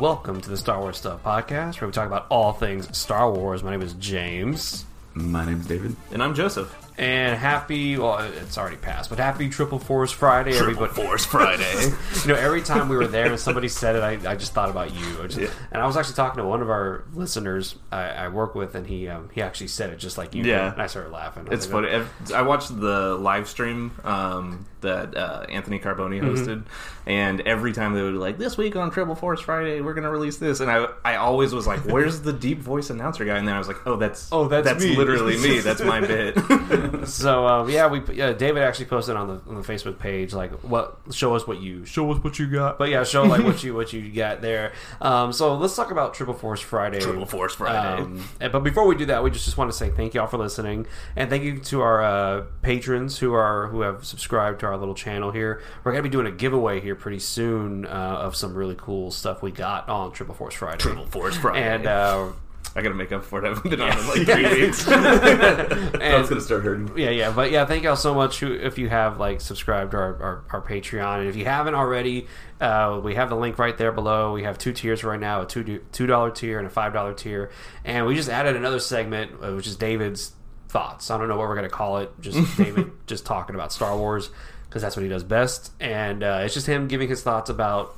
Welcome to the Star Wars Stuff Podcast, where we talk about all things Star Wars. My name is James. My name's David. And I'm Joseph. And happy, well, it's already passed, but happy Triple Force Friday, everybody. Triple Force Friday. you know, every time we were there and somebody said it, I, I just thought about you. I just- Yeah. And I was actually talking to one of our listeners I, I work with, and he um, he actually said it just like you Yeah. did. And I started laughing. I it's like, funny. I've- I watched the live stream um, that uh, Anthony Carboni hosted, and every time they would be like, "This week on Triple Force Friday, we're going to release this," and I I always was like, "Where's the deep voice announcer guy?" And then I was like, "Oh, that's Oh, that's me." literally me. That's my bit." So um, yeah, we yeah, David actually posted on the on the Facebook page like what show us what you show us what you got. But yeah, show like what you what you got there. Um, so let's talk about Triple Force Friday. Triple Force Friday. Um, and- but before we do that, we just, just want to say thank you all for listening, and thank you to our uh, patrons who are who have subscribed to our little channel here. We're gonna be doing a giveaway here pretty soon uh, of some really cool stuff we got on Triple Force Friday. Triple Force Friday. And uh, I got to make up for it. I haven't been on in like three weeks. Was gonna start hurting. yeah, yeah, but yeah, thank y'all so much if you have like subscribed to our, our, our Patreon, and if you haven't already, uh, we have the link right there below. We have two tiers right now: a two two dollar tier and a five dollar tier, and we just added another segment, uh, which is David's thoughts. I don't know what we're gonna call it. Just David just talking about Star Wars because that's what he does best, and uh, it's just him giving his thoughts about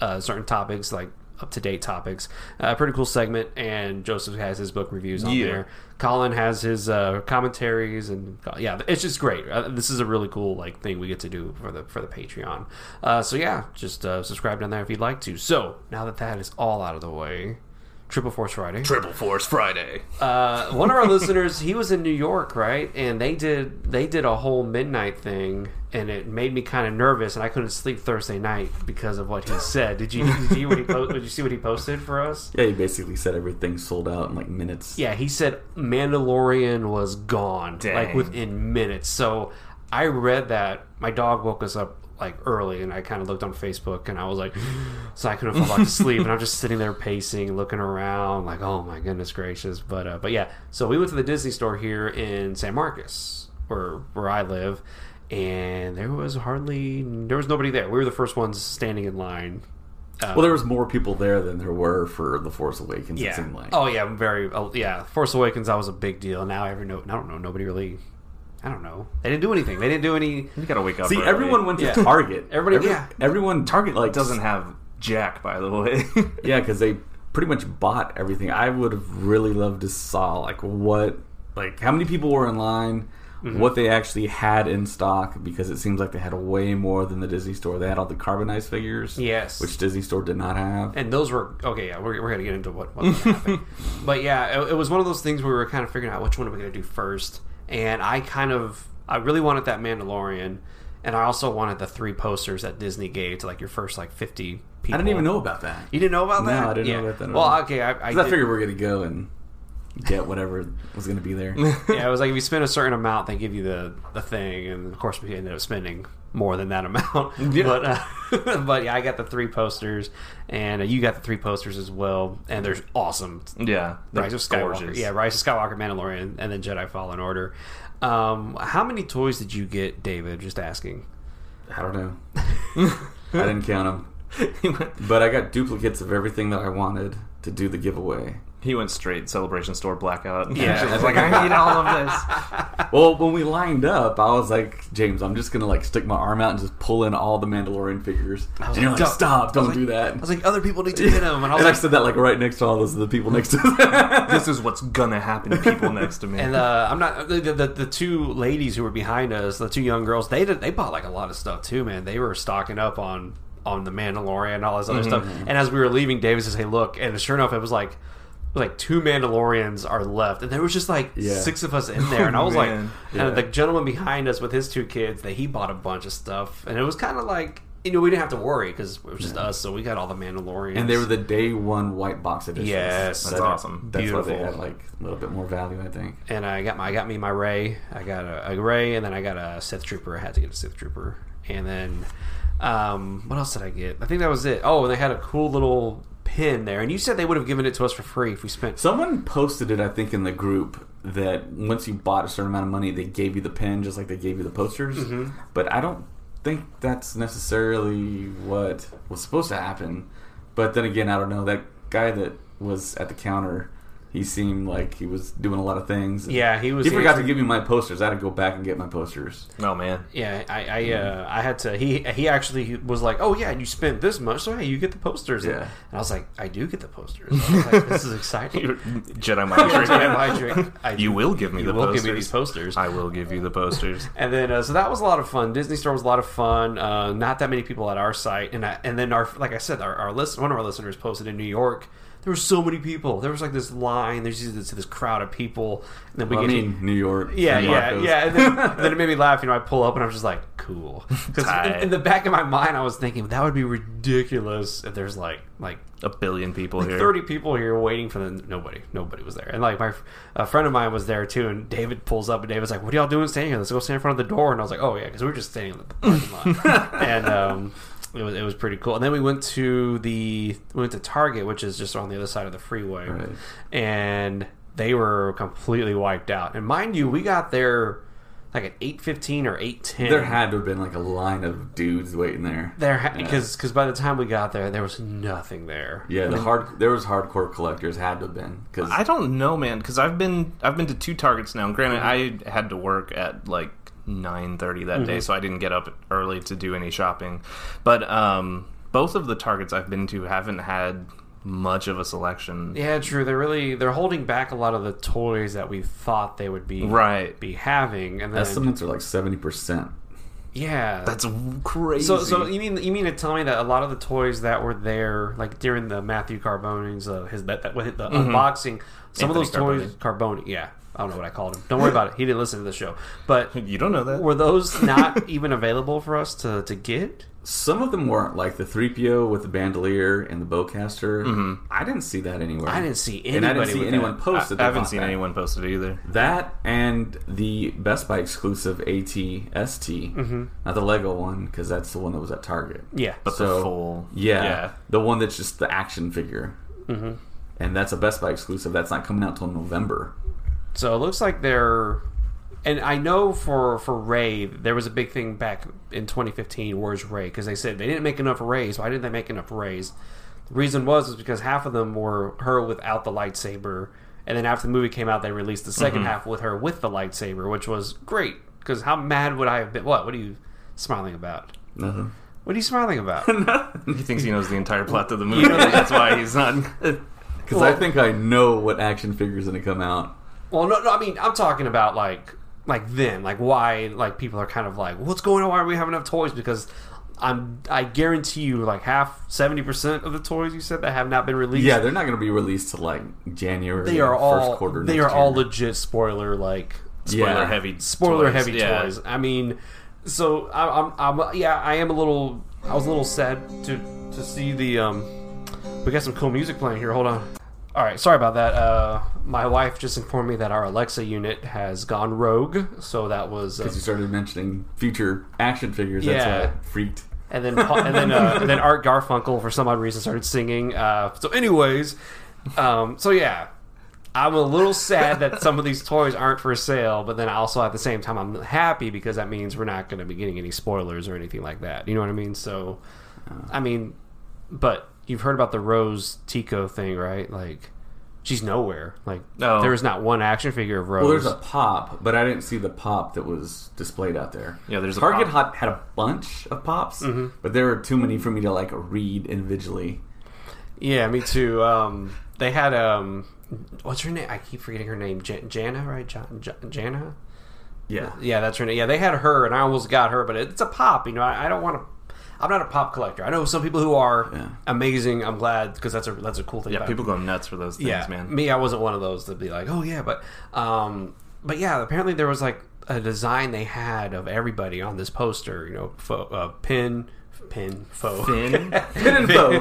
uh, certain topics like up to date topics. Uh, pretty cool segment, and Joseph has his book reviews on Yeah. there. Colin has his uh, commentaries, and yeah, it's just great. Uh, this is a really cool like thing we get to do for the for the Patreon. Uh, so yeah, just uh, subscribe down there if you'd like to. So now that that is all out of the way. Triple Force Friday. Triple Force Friday. Uh, one of our listeners, he was in New York, right? And they did they did a whole midnight thing, and it made me kind of nervous, and I couldn't sleep Thursday night because of what he said. Did you did you, what he po- did you see what he posted for us? Yeah, he basically said everything sold out in like minutes. Yeah, he said Mandalorian was gone, like within minutes. So I read that. My dog woke us up like early, and I kind of looked on Facebook, and I was like, so I couldn't fall back to sleep, and I'm just sitting there pacing, looking around, like, oh my goodness gracious. But uh, but yeah, so we went to the Disney store here in San Marcos, where where I live. And there was hardly there was nobody there. We were the first ones standing in line Well, there was more people there than there were for the Force Awakens. It seemed like. Oh yeah, I'm very. Oh, yeah, Force Awakens. That was a big deal. Now every no, I don't know. Nobody really. I don't know. They didn't do anything. They didn't do any. You got to wake up. See, early. everyone went to Yeah. Target. Everybody- Every- yeah. Everyone Target like doesn't have Jack, by the way. Yeah, because they pretty much bought everything. I would have really loved to saw like what, like how many people were in line, Mm-hmm. what they actually had in stock. Because it seems like they had way more than the Disney Store. They had all the carbonized figures, Yes. which Disney Store did not have. and those were okay. Yeah, we're, we're gonna get into what what happened. but yeah, it, it was one of those things where we were kind of figuring out which one are we gonna do first. And I kind of, I really wanted that Mandalorian, and I also wanted the three posters that Disney gave to like your first like fifty people. I didn't even know about that. You didn't know about that? No. I didn't know about that Well, okay, I, I, I figured we are gonna go and get whatever was gonna be there. yeah, it was like if you spend a certain amount, they give you the the thing, and of course we ended up spending more than that amount. Yeah. But uh, but yeah, I got the three posters, and uh, you got the three posters as well, and they're awesome. yeah, they're Rise of Skywalker, gorgeous. yeah, Rise of Skywalker, Mandalorian, and then Jedi Fallen Order. Um, how many toys did you get, David? Just asking. I don't know. I didn't count them, but I got duplicates of everything that I wanted to do the giveaway. He went straight celebration store blackout. Yeah. I was like, I need all of this. well, when we lined up, I was like, James, I'm just gonna like stick my arm out and just pull in all the Mandalorian figures. And you're like, "Don't." stop, don't like- do that. I was like, other people need to get them, and I was and I said that like right next to all those the people next to that. this is what's gonna happen to people next to me. And uh, I'm not the, the the two ladies who were behind us, the two young girls. They did they bought like a lot of stuff too, man. They were stocking up on on the Mandalorian and all this other stuff. And as we were leaving, David says, "Hey, look!" And sure enough, it was like it was like two Mandalorians are left, and there was just like Yeah. six of us in there. And I was like. Yeah. and the gentleman behind us with his two kids, that he bought a bunch of stuff, and it was kind of like. You know, we didn't have to worry because it was just us, so we got all the Mandalorians. and they were the day one white box editions. Yes, But that's awesome. That's why they had like a little bit more value, I think. and I got my I got me my Rey. I got a, a Rey, and then I got a Sith Trooper. I had to get a Sith Trooper, and then um, what else did I get? I think that was it. Oh, and they had a cool little pin there, and you said they would have given it to us for free if we spent. Someone posted it, I think, in the group that once you bought a certain amount of money, they gave you the pin just like they gave you the posters. Mm-hmm. But I don't think that's necessarily what was supposed to happen. But then again, I don't know. That guy that was at the counter, he seemed like he was doing a lot of things. Yeah, he was. He forgot to give me my posters. I had to go back and get my posters. oh man, Yeah, I I, uh, I had to. He he actually was like, "Oh yeah, you spent this much, so hey, you get the posters." Yeah. And I was like, "I do get the posters." I was like, "This is exciting." Jedi mind trick. Jedi mind trick. I- You will give me you the will posters. give me these posters. I will give you the posters. And then, uh, so that was a lot of fun. Disney Store was a lot of fun. Uh, not that many people at our site, and I, and then our, like I said, our, our list, one of our listeners posted in New York. There were so many people. There was like this line. There's this, this crowd of people, and then we Well, I get mean, New York. yeah, yeah, yeah. And then, and then it made me laugh. You know, I pull up and I'm just like, cool. Because in, in the back of my mind, I was thinking that would be ridiculous if there's like like A billion people here. 30 people here waiting for the nobody nobody was there and like my a friend of mine was there too and david pulls up and david's like what are y'all doing standing here let's go stand in front of the door and i was like oh yeah because we were just standing in the parking lot and um it was, it was pretty cool and then we went to the we went to target which is just on the other side of the freeway Right. and they were completely wiped out and mind you we got there like at 8.15 or 8.10 There had to have been like a line of dudes waiting there. there because because by the time we got there there was nothing there Yeah, the hard there was hardcore collectors had to have been because I don't know, man, because I've been I've been to two targets now. And Granted, I had to work at like nine thirty that day, so I didn't get up early to do any shopping. But um, both of the targets I've been to haven't had much of a selection. Yeah, true. They're really they're holding back a lot of the toys that we thought they would be Right. be having, and then estimates are like seventy percent. yeah, That's crazy. so. So you mean you mean to tell me that a lot of the toys that were there, like during the Matthew Carboni's uh, his that, that with the unboxing, some of Anthony those toys Carboni, yeah, I don't know what I called him. Don't worry about it. He didn't listen to the show, but you don't know that. were those not even available for us to to get? Some of them weren't like the three PO with the bandolier and the bowcaster. I didn't see that anywhere. I didn't see anybody. and I didn't see anyone that. post that I haven't seen that. anyone post it either. That and the Best Buy exclusive AT ST, Mm-hmm. not the Lego one because that's the one that was at Target. Yeah, But So, the full, Yeah, yeah. the one that's just the action figure, mm-hmm. and that's a Best Buy exclusive. That's not coming out till November. So it looks like they're, and I know for for Rey there was a big thing back in 2015. Where's Ray? Because they said they didn't make enough Reys. Why didn't they make enough Reys? The reason was is because half of them were her without the lightsaber, and then after the movie came out, they released the 2nd mm-hmm. half with her with the lightsaber, which was great. Because how mad would I have been? What? What are you smiling about? Nothing. What are you smiling about? He thinks he knows the entire plot of the movie. That's why he's not. Because I think I know what action figure is going to come out. Well, no, no. I mean, I'm talking about like, like then, like why, like people are kind of like, what's going on? Why are we having enough toys? Because I'm, I guarantee you, like half, seventy percent of the toys you said that have not been released. Yeah, they're not going to be released till like January. they are first all, quarter. they next are all legit spoiler like Spoiler Yeah. heavy. spoiler toys, heavy yeah. toys. I mean, so I, I'm, I'm, yeah, I am a little, I was a little sad to to see the um. We got some cool music playing here. Hold on. All right, sorry about that. Uh, my wife just informed me that our Alexa unit has gone rogue, so that was. Uh, Because you started mentioning future action figures. That's Yeah. why I freaked. and then and then uh, and then Art Garfunkel for some odd reason started singing. Uh, so, anyways, um, so yeah, I'm a little sad that some of these toys aren't for sale, but then also at the same time I'm happy because that means we're not going to be getting any spoilers or anything like that. You know what I mean? So, I mean, but you've heard about the Rose Tico thing, right? Like. She's nowhere. Like Oh. there was not one action figure of Rose. Well, there's a pop, but I didn't see the pop that was displayed out there. Yeah, there's a Target pop. had, had a bunch of pops, Mm-hmm. but there were too many for me to like read individually. Yeah, me too. Um, they had um, what's her name? I keep forgetting her name. Jan- Jannah, right? Jan- Jan- Jannah. Yeah, Yeah, that's her name. Yeah, they had her, and I almost got her, but it's a pop. You know, I, I don't want to. I'm not a pop collector. I know some people who are Yeah. amazing. I'm glad because that's a that's a cool thing. Yeah, people it. go nuts for those things, Yeah, man. me, I wasn't one of those to be like, oh yeah, but um, but yeah, apparently there was like a design they had of everybody on this poster. You know, fo- uh, pin, pin, foe, Finn? Finn and Foe.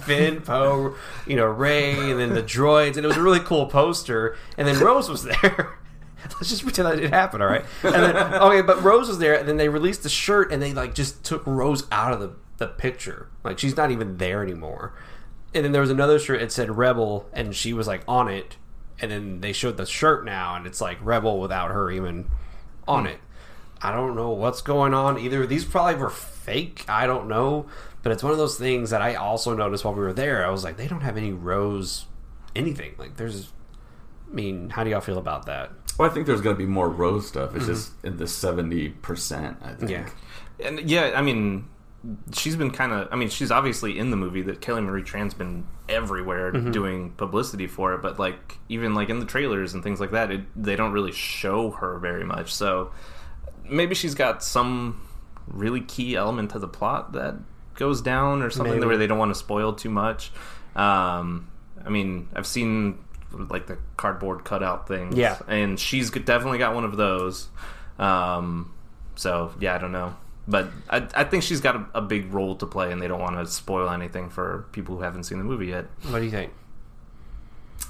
Finn, Poe, you know, Rey, and then the droids, and it was a really cool poster. And then Rose was there. Let's just pretend that didn't happen, all right? And then okay, but Rose was there, and then they released the shirt, and they like just took Rose out of the the picture. Like she's not even there anymore. And then there was another shirt. that said Rebel, and she was like on it. And then they showed the shirt now, and it's like Rebel without her even on hmm. it. I don't know what's going on. Either these probably were fake. I don't know. But it's one of those things that I also noticed while we were there. I was like, they don't have any Rose anything. Like, there's. I mean, how do y'all feel about that? Well, I think there's going to be more Rose stuff. It's just in the seventy percent. I think. Yeah. And yeah, I mean, she's been kind of. I mean, she's obviously in the movie. That Kelly Marie Tran's been everywhere doing publicity for it. But like, even like in the trailers and things like that, it, they don't really show her very much. So maybe she's got some really key element to the plot that goes down, or something Maybe. where they don't want to spoil too much. Um, I mean, I've seen like the cardboard cutout things. Yeah. and she's definitely got one of those. Um, so yeah, I don't know, but I, I think she's got a, a big role to play, and they don't want to spoil anything for people who haven't seen the movie yet. What do you think?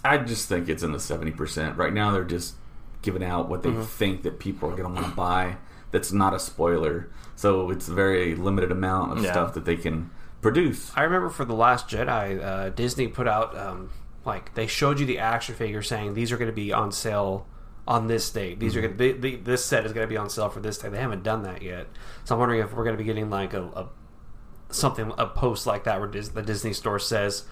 I just think it's in the seventy percent. Right now, they're just giving out what they Mm-hmm. think that people are going to want to buy. That's not a spoiler, so it's a very limited amount of Yeah. stuff that they can produce. I remember for the Last Jedi, uh, Disney put out um, like they showed you the action figure saying these are going to be on sale on this date. These are going to be this set is going to be on sale for this day. They haven't done that yet, so I'm wondering if we're going to be getting like a, a something a post like that where Dis- the Disney store says,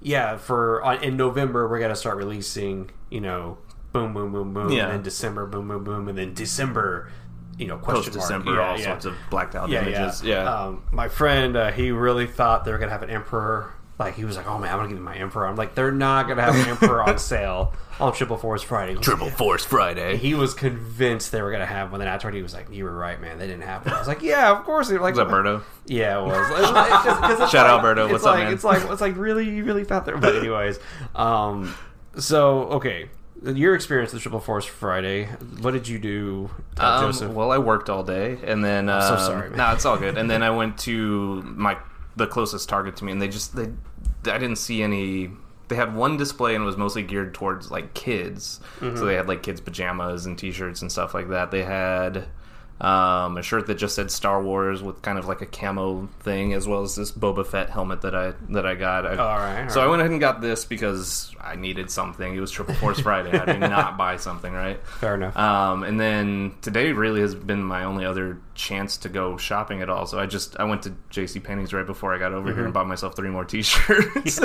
yeah, for uh, in November we're going to start releasing, you know, boom, boom, boom, boom, Yeah. and then December, boom, boom, boom, and then December. You know, question Post mark. December, Yeah, all yeah sorts of blacked out images. Yeah. Yeah, Um, my friend, uh, he really thought they were gonna have an emperor. Like he was like, "Oh man, I'm gonna give you my emperor." I'm like, "They're not gonna have an emperor on sale on Triple Force Friday." Like, Force Friday. He was convinced they were gonna have one. Then afterward, he was like, "You were right, man. They didn't have one." I was like, "Yeah, of course." They were like, Was that Berto? Yeah, it was. It's- it's just- Shout out, like- Berto. It's What's up, like, man? It's like it's like really, you really thought there. But anyways, um, so okay, your experience with Triple Force Friday. What did you do, uh, Um, Joseph? well, I worked all day, and then um, so sorry, man. No, it's all good. And then I went to my the closest Target to me, and they just they I didn't see any. They had one display, and it was mostly geared towards like kids. Mm-hmm. So they had like kids pajamas and T-shirts and stuff like that. They had. Um, a shirt that just said Star Wars with kind of like a camo thing, as well as this Boba Fett helmet that I that I got. I, All right, all so I went ahead and got this because I needed something. It was Triple Force Friday. I did not buy something, right? Fair enough. Um, and then today really has been my only other chance to go shopping at all. So I just I went to J.C. Penney's right before I got over Mm-hmm. here and bought myself three more T-shirts.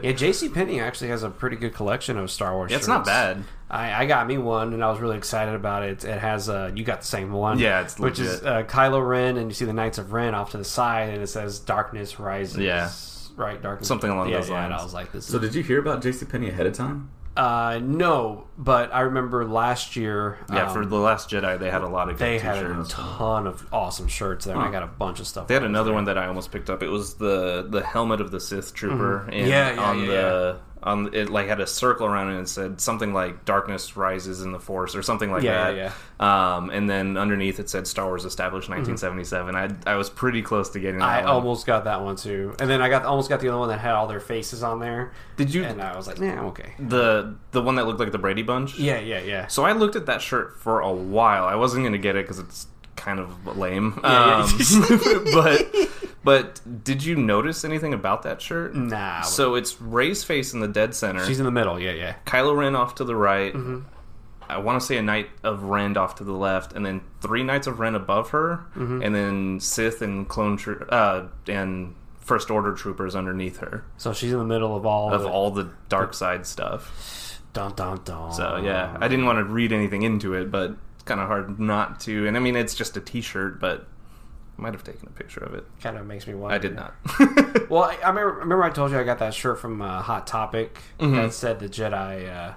Yeah, J.C. Penney actually has a pretty good collection of Star Wars. Yeah, it's not bad. I, I got me one, and I was really excited about it. It has uh, you got the same one. Yeah, it's which is legit. uh, Kylo Ren, and you see the Knights of Ren off to the side, and it says "Darkness Rises." Yeah. right, darkness. Something along yeah, those yeah, And lines. I was like, "This." So, is... did you hear about JCPenney ahead of time? Uh, no, but I remember last year. Yeah, um, for the Last Jedi, they had a lot of good they had a T-shirts. ton of awesome shirts there, and I got a bunch of stuff. They had another there. one that I almost picked up. It was the the helmet of the Sith trooper, Mm-hmm. Yeah, yeah, on yeah, the on it like had a circle around it and it said something like "Darkness rises in the Force" or something like Yeah, that. yeah, Um, and then underneath it said "Star Wars established 1977." I I was pretty close to getting that. I one. almost got that one too, and then I got almost got the other one that had all their faces on there. Did you And I was like, "Nah, I'm okay." the the one that looked like the Brady Bunch? Yeah, yeah, yeah. So I looked at that shirt for a while. I wasn't going to get it because it's kind of lame. Yeah, yeah. Um, but but did you notice anything about that shirt? Nah. So it's Rey's face in the dead center. She's in the middle. Yeah, yeah. Kylo Ren off to the right. Mm-hmm. I want to say a Knight of Ren off to the left, and then three Knights of Ren above her, Mm-hmm. and then Sith and clone tro- uh, and First Order troopers underneath her So she's in the middle of all of the- all the dark side stuff. Dun dun dun. So yeah, I didn't want to read anything into it, but it's kind of hard not to. And I mean, it's just a T-shirt, but might have taken a picture of it. kind of makes me wonder. I did not. Well, I, I remember, remember I told you I got that shirt from uh, Hot Topic Mm-hmm. that said the Jedi, uh,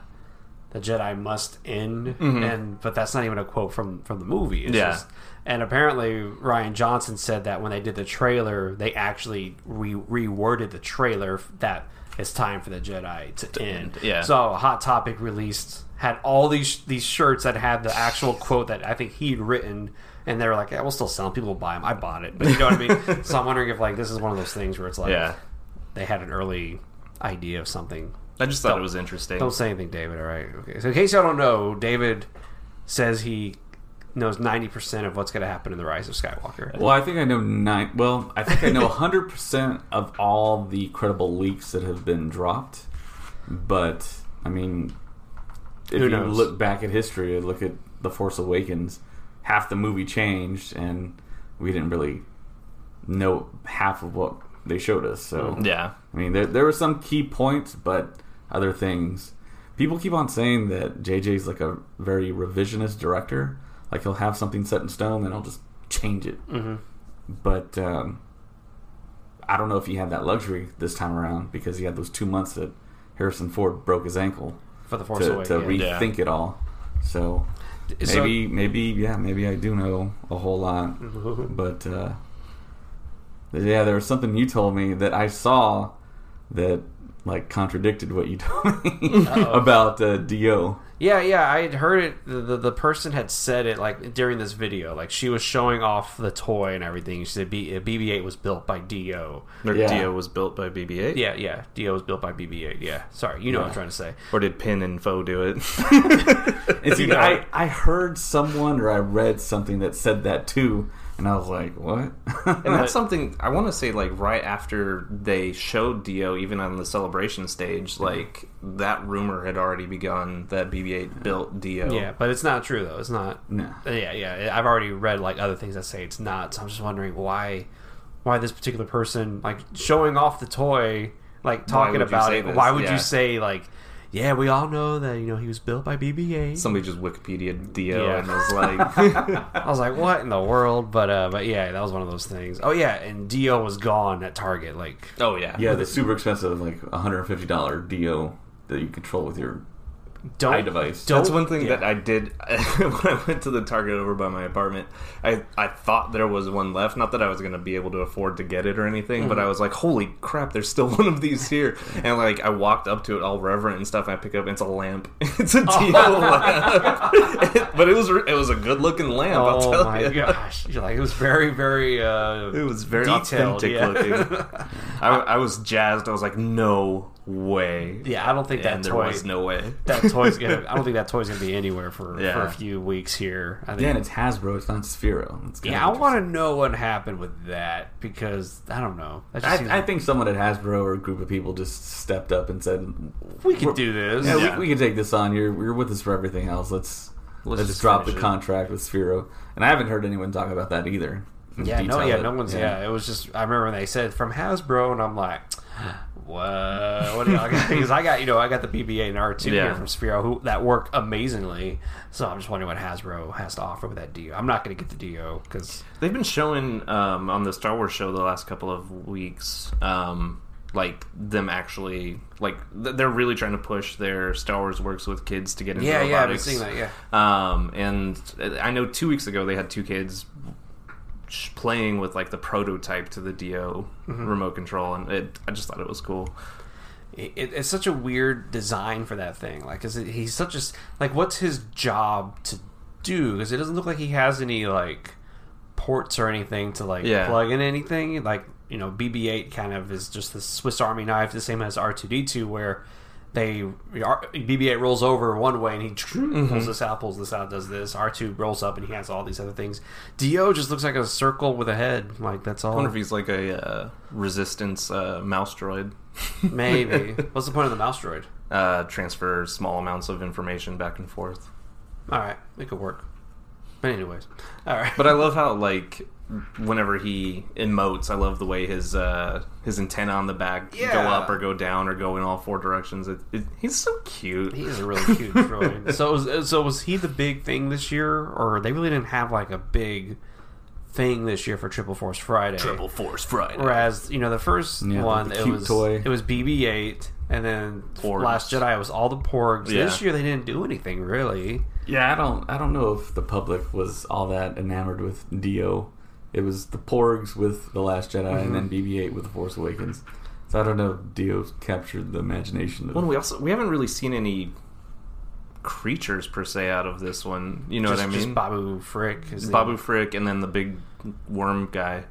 the Jedi must end, and but that's not even a quote from from the movie. It's Mm-hmm. Yeah. just, and apparently Rian Johnson said that when they did the trailer, they actually re- reworded the trailer that it's time for the Jedi to, end. yeah. So Hot Topic released had all these these shirts that had the actual quote that I think he'd written. And they were like, "Yeah, we'll still sell them. People will buy them. I bought it, but you know what I mean." so I'm wondering if like this is one of those things where it's like, yeah, they had an early idea of something. I just thought Don't- it was interesting. Don't say anything, David. All right. Okay. So in case y'all don't know, David says he knows ninety percent of what's going to happen in the Rise of Skywalker. Well, I think I know nine. Well, I think I know hundred percent of all the credible leaks that have been dropped. But I mean, if Who you look back at history, and look at the Force Awakens, half the movie changed, and we didn't really know half of what they showed us. So yeah, I mean, there there were some key points, but other things. People keep on saying that JJ's like a very revisionist director. Like he'll have something set in stone, and he'll just change it. Mm-hmm. But um, I don't know if he had that luxury this time around because he had those two months that Harrison Ford broke his ankle For the Force to, Awakens. to yeah. rethink it all. So So- maybe, maybe, yeah, maybe I do know a whole lot. But uh, yeah, there was something you told me that I saw that like contradicted what you told me about uh, D-O. Yeah, yeah, I had heard it. The, the the person had said it like during this video, like she was showing off the toy and everything. She said B, uh, BB-8 was built by D-O. Or Yeah. D-O was built by BB-8. Yeah, yeah, D-O was built by BB-8. Yeah, sorry, you know what I'm trying to say. Or did Pin and Foe do it? And see, You know I, it. I heard someone or I read something that said that too, and I was like, what? And that's something I want to say. Like right after they showed D-O, even on the celebration stage, like that rumor had already begun that BB-8 built D-O. Yeah, but it's not true though. It's not. no. Yeah, yeah. I've already read like other things that say it's not. So I'm just wondering why, why this particular person like showing off the toy, like talking would you about say it. Why would Yeah. you say like, yeah, we all know that you know he was built by BB-8. Somebody just Wikipedia D-O Yeah. and was like, I was like, what in the world? But uh, but yeah, that was one of those things. Oh yeah, and D-O was gone at Target. Like, "Oh yeah, Yeah, the super expensive, like $150 D-O that you control with your don't iDevice. don't- That's one thing yeah. that I did when I went to the Target over by my apartment. I, I thought there was one left. Not that I was going to be able to afford to get it or anything, Mm-hmm. but I was like, holy crap, there's still one of these here. And like, I walked up to it all reverent and stuff. And I pick up, it's a lamp. it's a D-O lamp. but it was it was a good looking lamp. I'll Oh tell my you. gosh! You're like it was very very. Uh, It was very Detailed, authentic yeah. looking. I, I was jazzed. I was like, no way. yeah, I don't think that and there toy. was no way. that toy's gonna. I don't think that toy's gonna be anywhere for, for a few weeks here. I think. Yeah, and it's Hasbro. It's not Sphero. It's kinda yeah, I want to know what happened with that because I don't know. That I, I think someone at Hasbro or a group of people just stepped up and said, we can do this. "Yeah, Yeah. We, we can take this on. You're you're with us for everything else. Let's let's, Let's just just drop the it." contract with Sphero." And I haven't heard anyone talk about that either. Yeah, no, yeah, it. no one's. Yeah. it was just. I remember when they said from Hasbro, and I'm like, what? What do y'all got? Because I got, you know, I got the BB-8 and R2 here from Sphero who that work amazingly. So I'm just wondering what Hasbro has to offer with that D-O. I'm not going to get the D-O because They've been showing um, on the Star Wars show the last couple of weeks, um, like them actually, like they're really trying to push their Star Wars works with kids to get into yeah, yeah, I've robotics. seeing that. Yeah, Um, and I know two weeks ago they had two kids playing with like the prototype to the D-O Mm-hmm. remote control, and it, I just thought it was cool. it, it's such a weird design for that thing. Like, is it, he's such a like, what's his job to do? Because it doesn't look like he has any like ports or anything to like Yeah. plug in anything. Like, you know, BB-8 kind of is just the Swiss Army knife, the same as R2D2, where they R- BB-8 rolls over one way and he pulls this out, pulls this out, does this. R2 rolls up and he has all these other things. D-O just looks like a circle with a head. Like that's all. I wonder if he's like a uh, resistance uh, mouse droid. Maybe. What's the point of the mouse droid? Uh, transfer small amounts of information back and forth. All right, it could work. But anyways, all right. But I love how like whenever he emotes, I love the way his uh, his antenna on the back go up or go down or go in all four directions. It, it, he's so cute. He is a really cute droid. So was, so was he the big thing this year, or they really didn't have like a big thing this year for Triple Force Friday? Triple Force Friday. Whereas you know the first Yeah, one, the it was toy. it was BB-8, and then Porgs. Last Jedi was all the Porgs. Yeah. This year they didn't do anything really. Yeah, I don't I don't know if the public was all that enamored with D-O. It was the Porgs with the Last Jedi, and mm-hmm. then BB-8 with the Force Awakens. So I don't know if D-O captured the imagination. Of, Well, we also we haven't really seen any creatures per se out of this one. You know just, what I mean? Just Babu Frick is the- Babu Frick and then the big worm guy.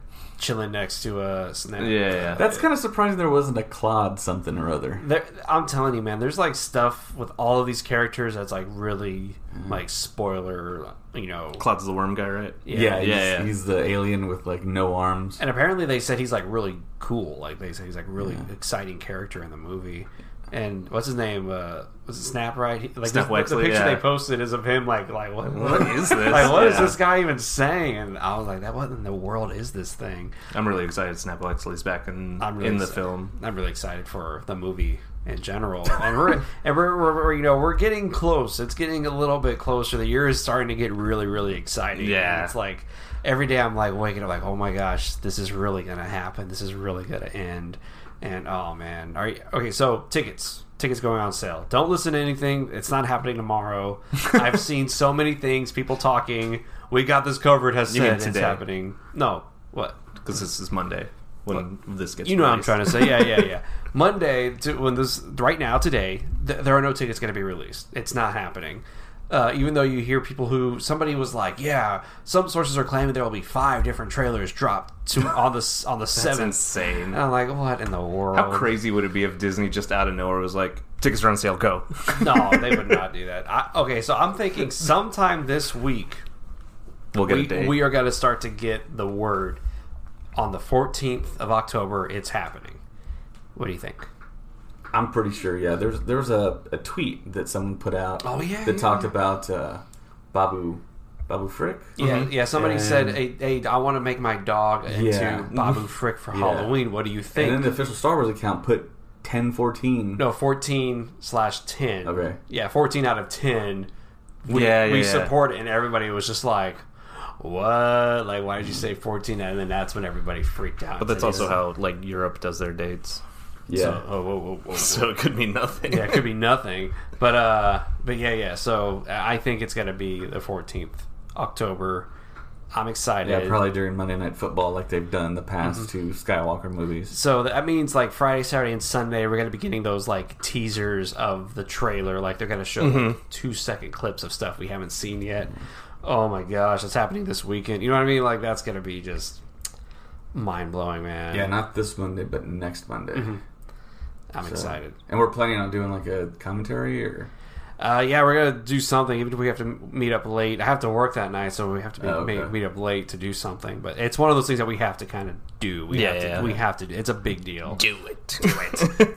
Chilling next to a snap. Yeah, yeah. That's kind of surprising there wasn't a Klaud something or other. There, I'm telling you, man. There's like stuff with all of these characters that's like really Mm-hmm. like spoiler. You know, Klaud's the worm guy, right? Yeah, he's, yeah, yeah. he's the alien with like no arms. And apparently they said he's like really cool. Like they say he's like really exciting character in the movie. And what's his name? Uh, was it Snap? Right? He, like Snap this- the, Wexley, picture yeah. they posted is of him like like what, What is this? Like what is Yeah. this guy even saying? And I was like, that what in the world is this thing? I'm really excited. Snap Wexley's back in really in the excited. film. I'm really excited for the movie in general, and we're and we're, we're, we're, you know we're getting close. It's getting a little bit closer. The year is starting to get really really exciting. Yeah. And it's like every day I'm like waking up like oh my gosh this is really gonna happen. This is really gonna end. And oh man, are you, okay? So tickets. Tickets going on sale. Don't listen to anything. It's not happening tomorrow. I've seen so many things. People talking. We got this covered. Has You mean said it's today? happening. No, what? Because this is Monday when this gets. You know what I'm released. trying to say. Yeah, yeah, yeah. Monday, to, when this right now today, th- there are no tickets going to be released. It's not happening. Uh, even though you hear people who somebody was like, yeah, some sources are claiming there will be five different trailers dropped to on the on the That's seventh. insane. And I'm like, what in the world? How crazy would it be if Disney just out of nowhere was like, tickets are on sale, go? No, they would not do that. I, okay, so I'm thinking sometime this week we'll get we, we are going to start to get the word on the 14th of October. It's happening. What do you think? I'm pretty sure. Yeah, there's there was a, a tweet that someone put out. Oh, yeah, that yeah, talked yeah. about uh, Babu Babu Frick. Yeah, yeah. Somebody And- said, hey, hey, I want to make my dog into Yeah. Babu Frick for Yeah. Halloween. What do you think?" And then the official Star Wars account put 1014. no, fourteen slash ten. Okay. Yeah, fourteen out of ten. We, Yeah, yeah, we support it, and everybody was just like, "What? Like, why did you say 14? And then that's when everybody freaked out. but that's also how like Europe does their dates. Yeah. So, oh, whoa, whoa, whoa. So it could be nothing. yeah, it could be nothing. But uh, but yeah, yeah. So I think it's gonna be the 14th October. I'm excited. yeah, probably during Monday Night Football, like they've done the past mm-hmm. two Skywalker movies. So that means like Friday, Saturday, and Sunday, we're going to be getting those like teasers of the trailer. Like they're going to show like, mm-hmm. two second clips of stuff we haven't seen yet. Oh my gosh, it's happening this weekend. You know what I mean? Like that's going to be just mind blowing, man. Yeah, not this Monday, but next Monday. Mm-hmm. I'm So- excited. And we're planning on doing like a commentary or. Uh, yeah, we're gonna do something. Even if we have to meet up late, I have to work that night, so we have to be, Oh, okay. meet, meet up late to do something. But it's one of those things that we have to kind of do. We Yeah, have to, yeah. we have to. do. It's a big deal. Do it. Do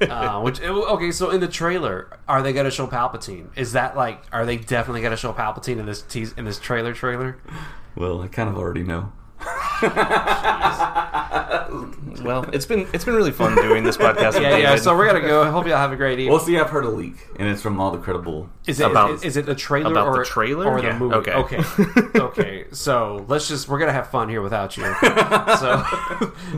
it. uh, which okay, so in the trailer, are they going to show Palpatine? Is that like, are they definitely going to show Palpatine in this tease in this trailer? Trailer? Well, I kind of already know. Well, it's been it's been really fun doing this podcast. Yeah, yeah. So we're gonna go. I hope y'all have a great evening. Well, see, I've heard a leak, and it's from all the credible. Is it, About- is, is it the trailer about the or trailer? or the movie? okay. okay, okay. So let's just we're gonna have fun here without you. so,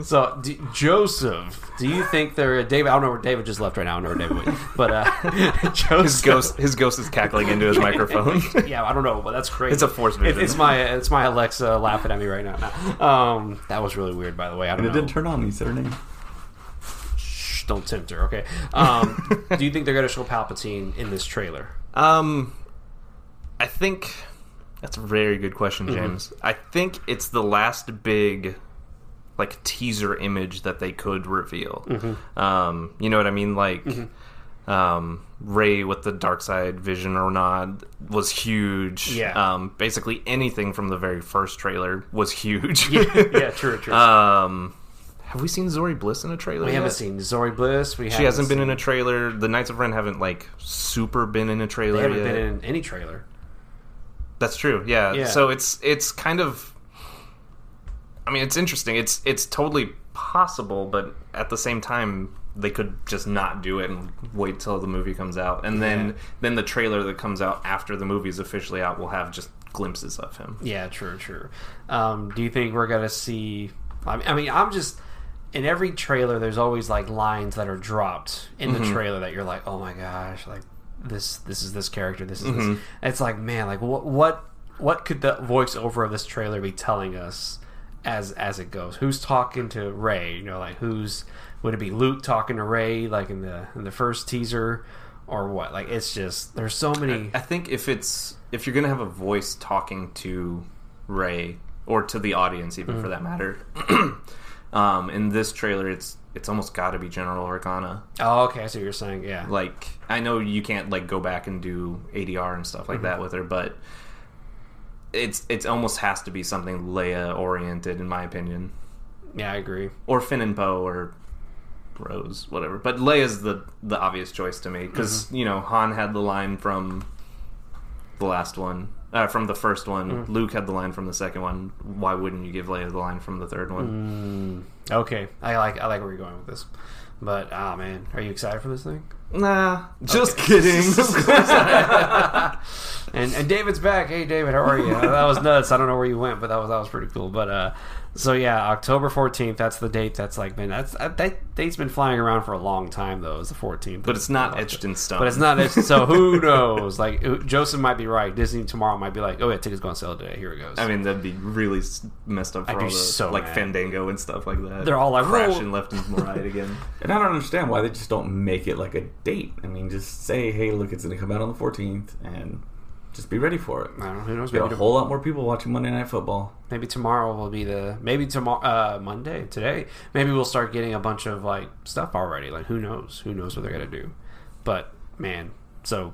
so do, Joseph, do you think there? David, I don't know where David just left right now. I don't know where David went, but uh, Joseph, his ghost his ghost is cackling into his microphone. yeah, I don't know, but that's crazy. It's a force It- it's my it's my Alexa laughing at me right now. Um, that was really weird, by the way. I don't And it know. didn't turn on. You said her name. Shh, don't tempt her. Okay. Um, do you think they're gonna show Palpatine in this trailer? Um, I think that's a very good question, Mm-hmm. James. I think it's the last big like teaser image that they could reveal. Mm-hmm. Um, you know what I mean? Like, um, Rey with the dark side vision or not was huge. Yeah. Um, basically anything from the very first trailer was huge. yeah, true, true. um, have we seen Zorii Bliss in a trailer? we yet? haven't seen Zorii Bliss. We She hasn't been in a trailer. The Knights of Ren haven't like super been in a trailer. They haven't yet. been in any trailer. That's true. Yeah. Yeah. So it's it's kind of I mean, it's interesting. It's it's totally possible, but at the same time, they could just not do it and wait till the movie comes out, and then then the trailer that comes out after the movie's officially out will have just glimpses of him. Yeah, true, true. Um, do you think we're gonna see? I mean, I mean, I'm just in every trailer. There's always like lines that are dropped in the trailer that you're like, oh my gosh, like this, this is this character, this is this. It's like, man, like what, what, what could the voiceover of this trailer be telling us as as it goes? Who's talking to Rey? You know, like who's would it be Luke talking to Rey like in the in the first teaser? Or what? Like it's just there's so many. I think if it's if you're gonna have a voice talking to Rey or to the audience, even for that matter, um, in this trailer, it's it's almost got to be General Organa. Oh, okay. I see what you're saying. Yeah. Like I know you can't like go back and do ADR and stuff like that with her, but it's it's almost has to be something Leia oriented, in my opinion, Yeah, I agree. or Finn and Poe or Rose, whatever. But Leia's the the obvious choice to me because mm-hmm. you know Han had the line from the last one. Uh, from the first one, mm. Luke had the line from the second one. Why wouldn't you give Leia the line from the third one? Mm. Okay, I like I like where you're going with this, but ah man, are you excited for this thing? Nah, just kidding. And and David's back. Hey David, how are you? that was nuts. I don't know where you went, but that was that was pretty cool. But uh, so yeah, October fourteenth. That's the date. That's like man, that's that, that date's been flying around for a long time though. It's the fourteenth, but it's not etched in stone. But it's not. It's, so who knows? Like Joseph might be right. Disney tomorrow might be like, oh yeah, tickets going on sale today. Here it goes. I mean, that'd be really messed up for I'd all be the so like mad. Fandango and stuff like that. They're all like, crashing "Whoa." left and right again. And I don't understand why they just don't make it like a date. I mean, just say, hey, look, it's going to come out on the 14th, and just be ready for it. I don't know. Who knows? Get Maybe a whole lot more people watching Monday Night Football. maybe tomorrow will be the maybe tomorrow uh monday today maybe we'll start getting a bunch of like stuff already like who knows who knows what they're gonna do but man so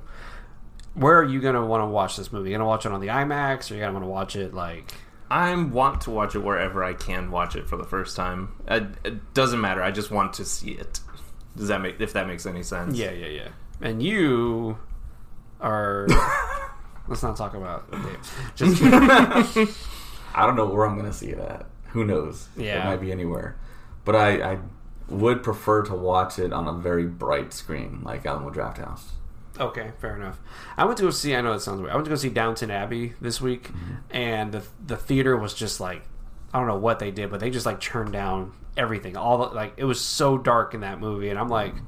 where are you gonna want to watch this movie you gonna watch it on the imax or you gonna want to watch it like I want to watch it wherever I can watch it for the first time. It, it doesn't matter. I just want to see it. Does that make if that makes any sense? yeah yeah yeah and you are let's not talk about Dave. just I don't know where I'm going to see it at. Who knows? Yeah. It might be anywhere. But I, I would prefer to watch it on a very bright screen, like Alamo Drafthouse. Okay, fair enough. I went to go see. I know it sounds weird. I went to go see Downton Abbey this week, mm-hmm. and the the theater was just like I don't know what they did, but they just like turned down everything. All the, like it was so dark in that movie, and I'm like, mm-hmm.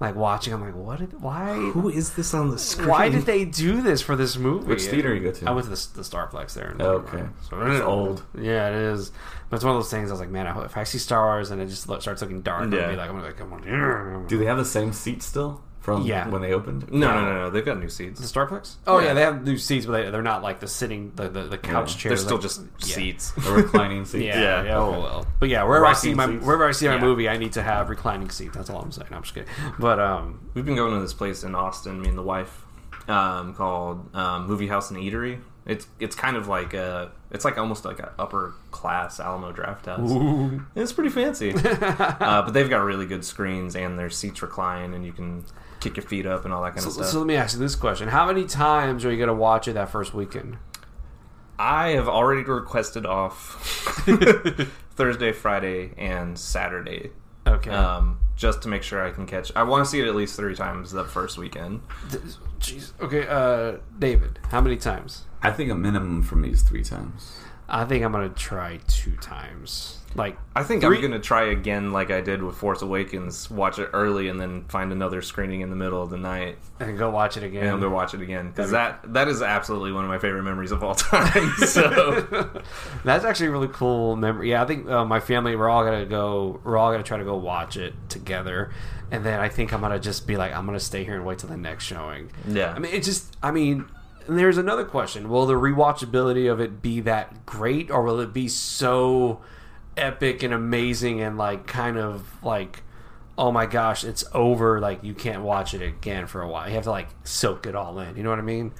Like watching. I'm like, what? Did, why? Who is this on the screen? Why did they do this for this movie? Which theater you go to? I went to the, the Starplex there. In Okay. so It's old. Yeah, it is. But it's one of those things. I was like, man, I hope- if I see Star Wars and it just starts looking dark, Yeah. I'll be like, I'm gonna like, come on. Do they have the same seat still from Yeah. when they opened? No, no, no, no. They've got new seats. The Starplex? Oh yeah. Yeah. they have new seats, but they, they're not like the sitting, the the, the couch Yeah. chairs. They're still like- just yeah. seats. The reclining seats. Yeah, yeah. Yeah. oh well. But yeah, wherever I see my seats. wherever I see my Yeah. movie, I need to have reclining seats. That's all I'm saying. I'm just kidding. But um, We've been going to this place in Austin, me and the wife, um, called um, Movie House and Eatery. It's it's kind of like a it's like almost like an upper class Alamo Drafthouse. It's pretty fancy, uh, but they've got really good screens and their seats recline, and you can kick your feet up and all that kind so, of stuff. so let me ask you this question: How many times are you gonna watch it that first weekend? I have already requested off Thursday, Friday, and Saturday. Okay. Um, just to make sure I can catch. I want to see it at least three times the first weekend. Jeez. Okay, uh, David, how many times? I think a minimum for me is three times. I think I'm gonna try two times. Like I think Three- I'm going to try again, like I did with Force Awakens. Watch it early and then find another screening in the middle of the night and go watch it again. and then watch it again because that that is absolutely one of my favorite memories of all time. so That's actually a really cool memory. Yeah, I think uh, my family we're all gonna go. We're all gonna try to go watch it together, and then I think I'm gonna just be like, I'm gonna stay here and wait till the next showing. Yeah. I mean, it just. I mean, and there's another question: Will the rewatchability of it be that great, or will it be so epic and amazing and like kind of like, oh my gosh, it's over. Like you can't watch it again for a while. You have to like soak it all in. You know what I mean?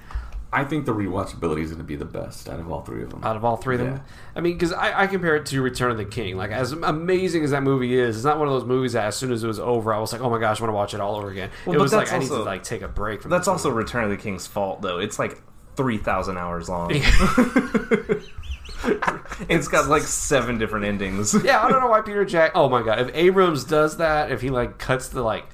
I think the rewatchability is going to be the best out of all three of them. out of all three of them. Yeah. I mean, because I, I compare it to Return of the King. Like, as amazing as that movie is, it's not one of those movies that as soon as it was over, I was like, oh my gosh, I want to watch it all over again. Well, it but was like that's I need to like take a break from. that's also movie. Return of the King's fault, though. It's like three thousand hours long, it's got like seven different endings. yeah, I don't know why Peter Jack. Oh my god, if Abrams does that, if he like cuts the like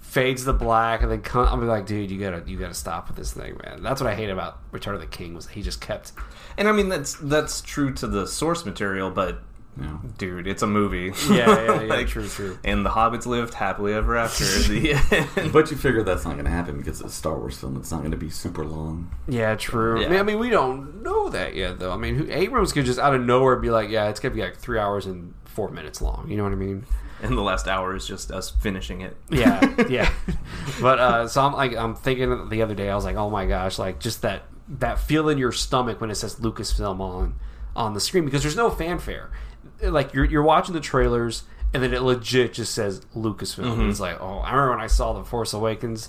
fades the black and then come, I'm like, dude, you gotta you gotta stop with this thing, man. That's what I hate about Return of the King was he just kept. And I mean that's that's true to the source material, but Yeah. dude, it's a movie. Yeah, yeah, yeah. Like, true, true. And the hobbits lived happily ever after. at the end. But you figure that's not going to happen because it's a Star Wars film. It's not going to be super long. Yeah, true. Yeah. I, mean, I mean, we don't know that yet, though. I mean, who, Abrams could just out of nowhere be like, yeah, it's gonna be like three hours and four minutes long. You know what I mean? and the last hour is just us finishing it. Yeah, yeah. But uh, so I'm like, I'm thinking the other day, I was like, oh my gosh, like just that that feel in your stomach when it says Lucasfilm on on the screen because there's no fanfare. Like you're you're watching the trailers and then it legit just says Lucasfilm. And it's like, oh, I remember when I saw the Force Awakens.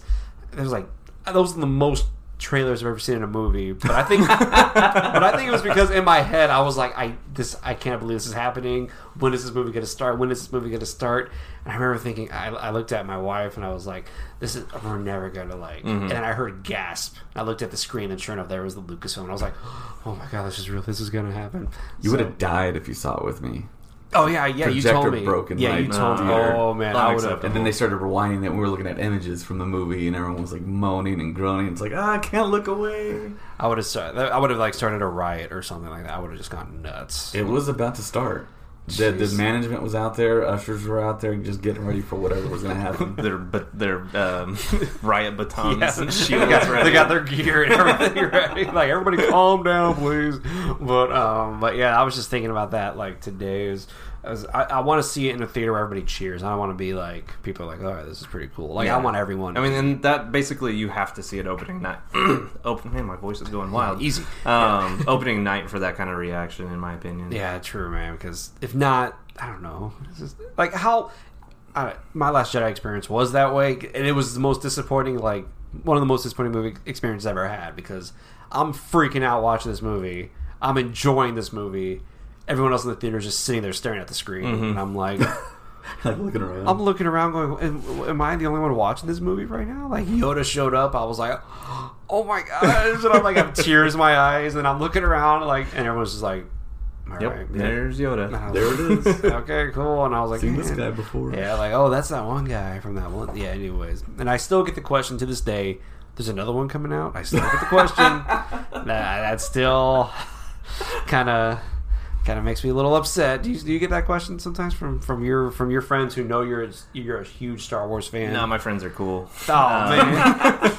It was like those are the most trailers I've ever seen in a movie. But I think, but I think it was because in my head I was like, I this I can't believe this is happening. When is this movie going to start? When is this movie going to start? And I remember thinking, I, I looked at my wife and I was like, this is we're never going to like. Mm-hmm. And I heard a gasp. I looked at the screen and sure enough, there was the Lucasfilm. And I was like, oh my god, this is real. This is going to happen. You So- would have died if you saw it with me. Oh yeah, yeah. You told me. broken yeah, you told me. theater. Oh man, I would have. And then they started rewinding it. and We were looking at images from the movie, and everyone was like moaning and groaning. It's like, ah, I can't look away. I would have started. I would have like started a riot or something like that. I would have just gone nuts. It was about to start. The, the management was out there. Ushers were out there, just getting ready for whatever was going to happen. Their but their um, riot batons Yeah, and they, shields got, ready. they got their gear and everything ready. Like everybody, calm down, please. But um, but yeah, I was just thinking about that. Like today is, as I, I want to see it in a theater where everybody cheers. I don't want to be like people are like, all right, this is pretty cool. Like I want everyone. I mean, and that basically you have to see it opening night. Open, man, my voice is going wild. easy. Um, opening night for that kind of reaction, in my opinion. Yeah, true, man. Because if not, I don't know. It's just, like how I, my last Jedi experience was that way, and it was the most disappointing. Like one of the most disappointing movie experiences I've ever had because I'm freaking out watching this movie. I'm enjoying this movie. Everyone else in the theater is just sitting there staring at the screen, mm-hmm. and I'm like, like looking around. I'm looking around, going, am, "Am I the only one watching this movie right now?" Like Yoda showed up, I was like, "Oh my gosh!" And I'm like, I have tears in my eyes, and I'm looking around, like, and everyone's just like, "All Yep. right, There's Yoda. and there like, it is. okay, cool. And I was like, Seen this guy before. Yeah, like, oh, that's that one guy from that one. Yeah, anyways. And I still get the question to this day. There's another one coming out. I still get the question. that, that's still kind of kind of makes me a little upset. Do you, do you get that question sometimes from, from your from your friends who know you're you're a huge Star Wars fan? No, my friends are cool. oh man.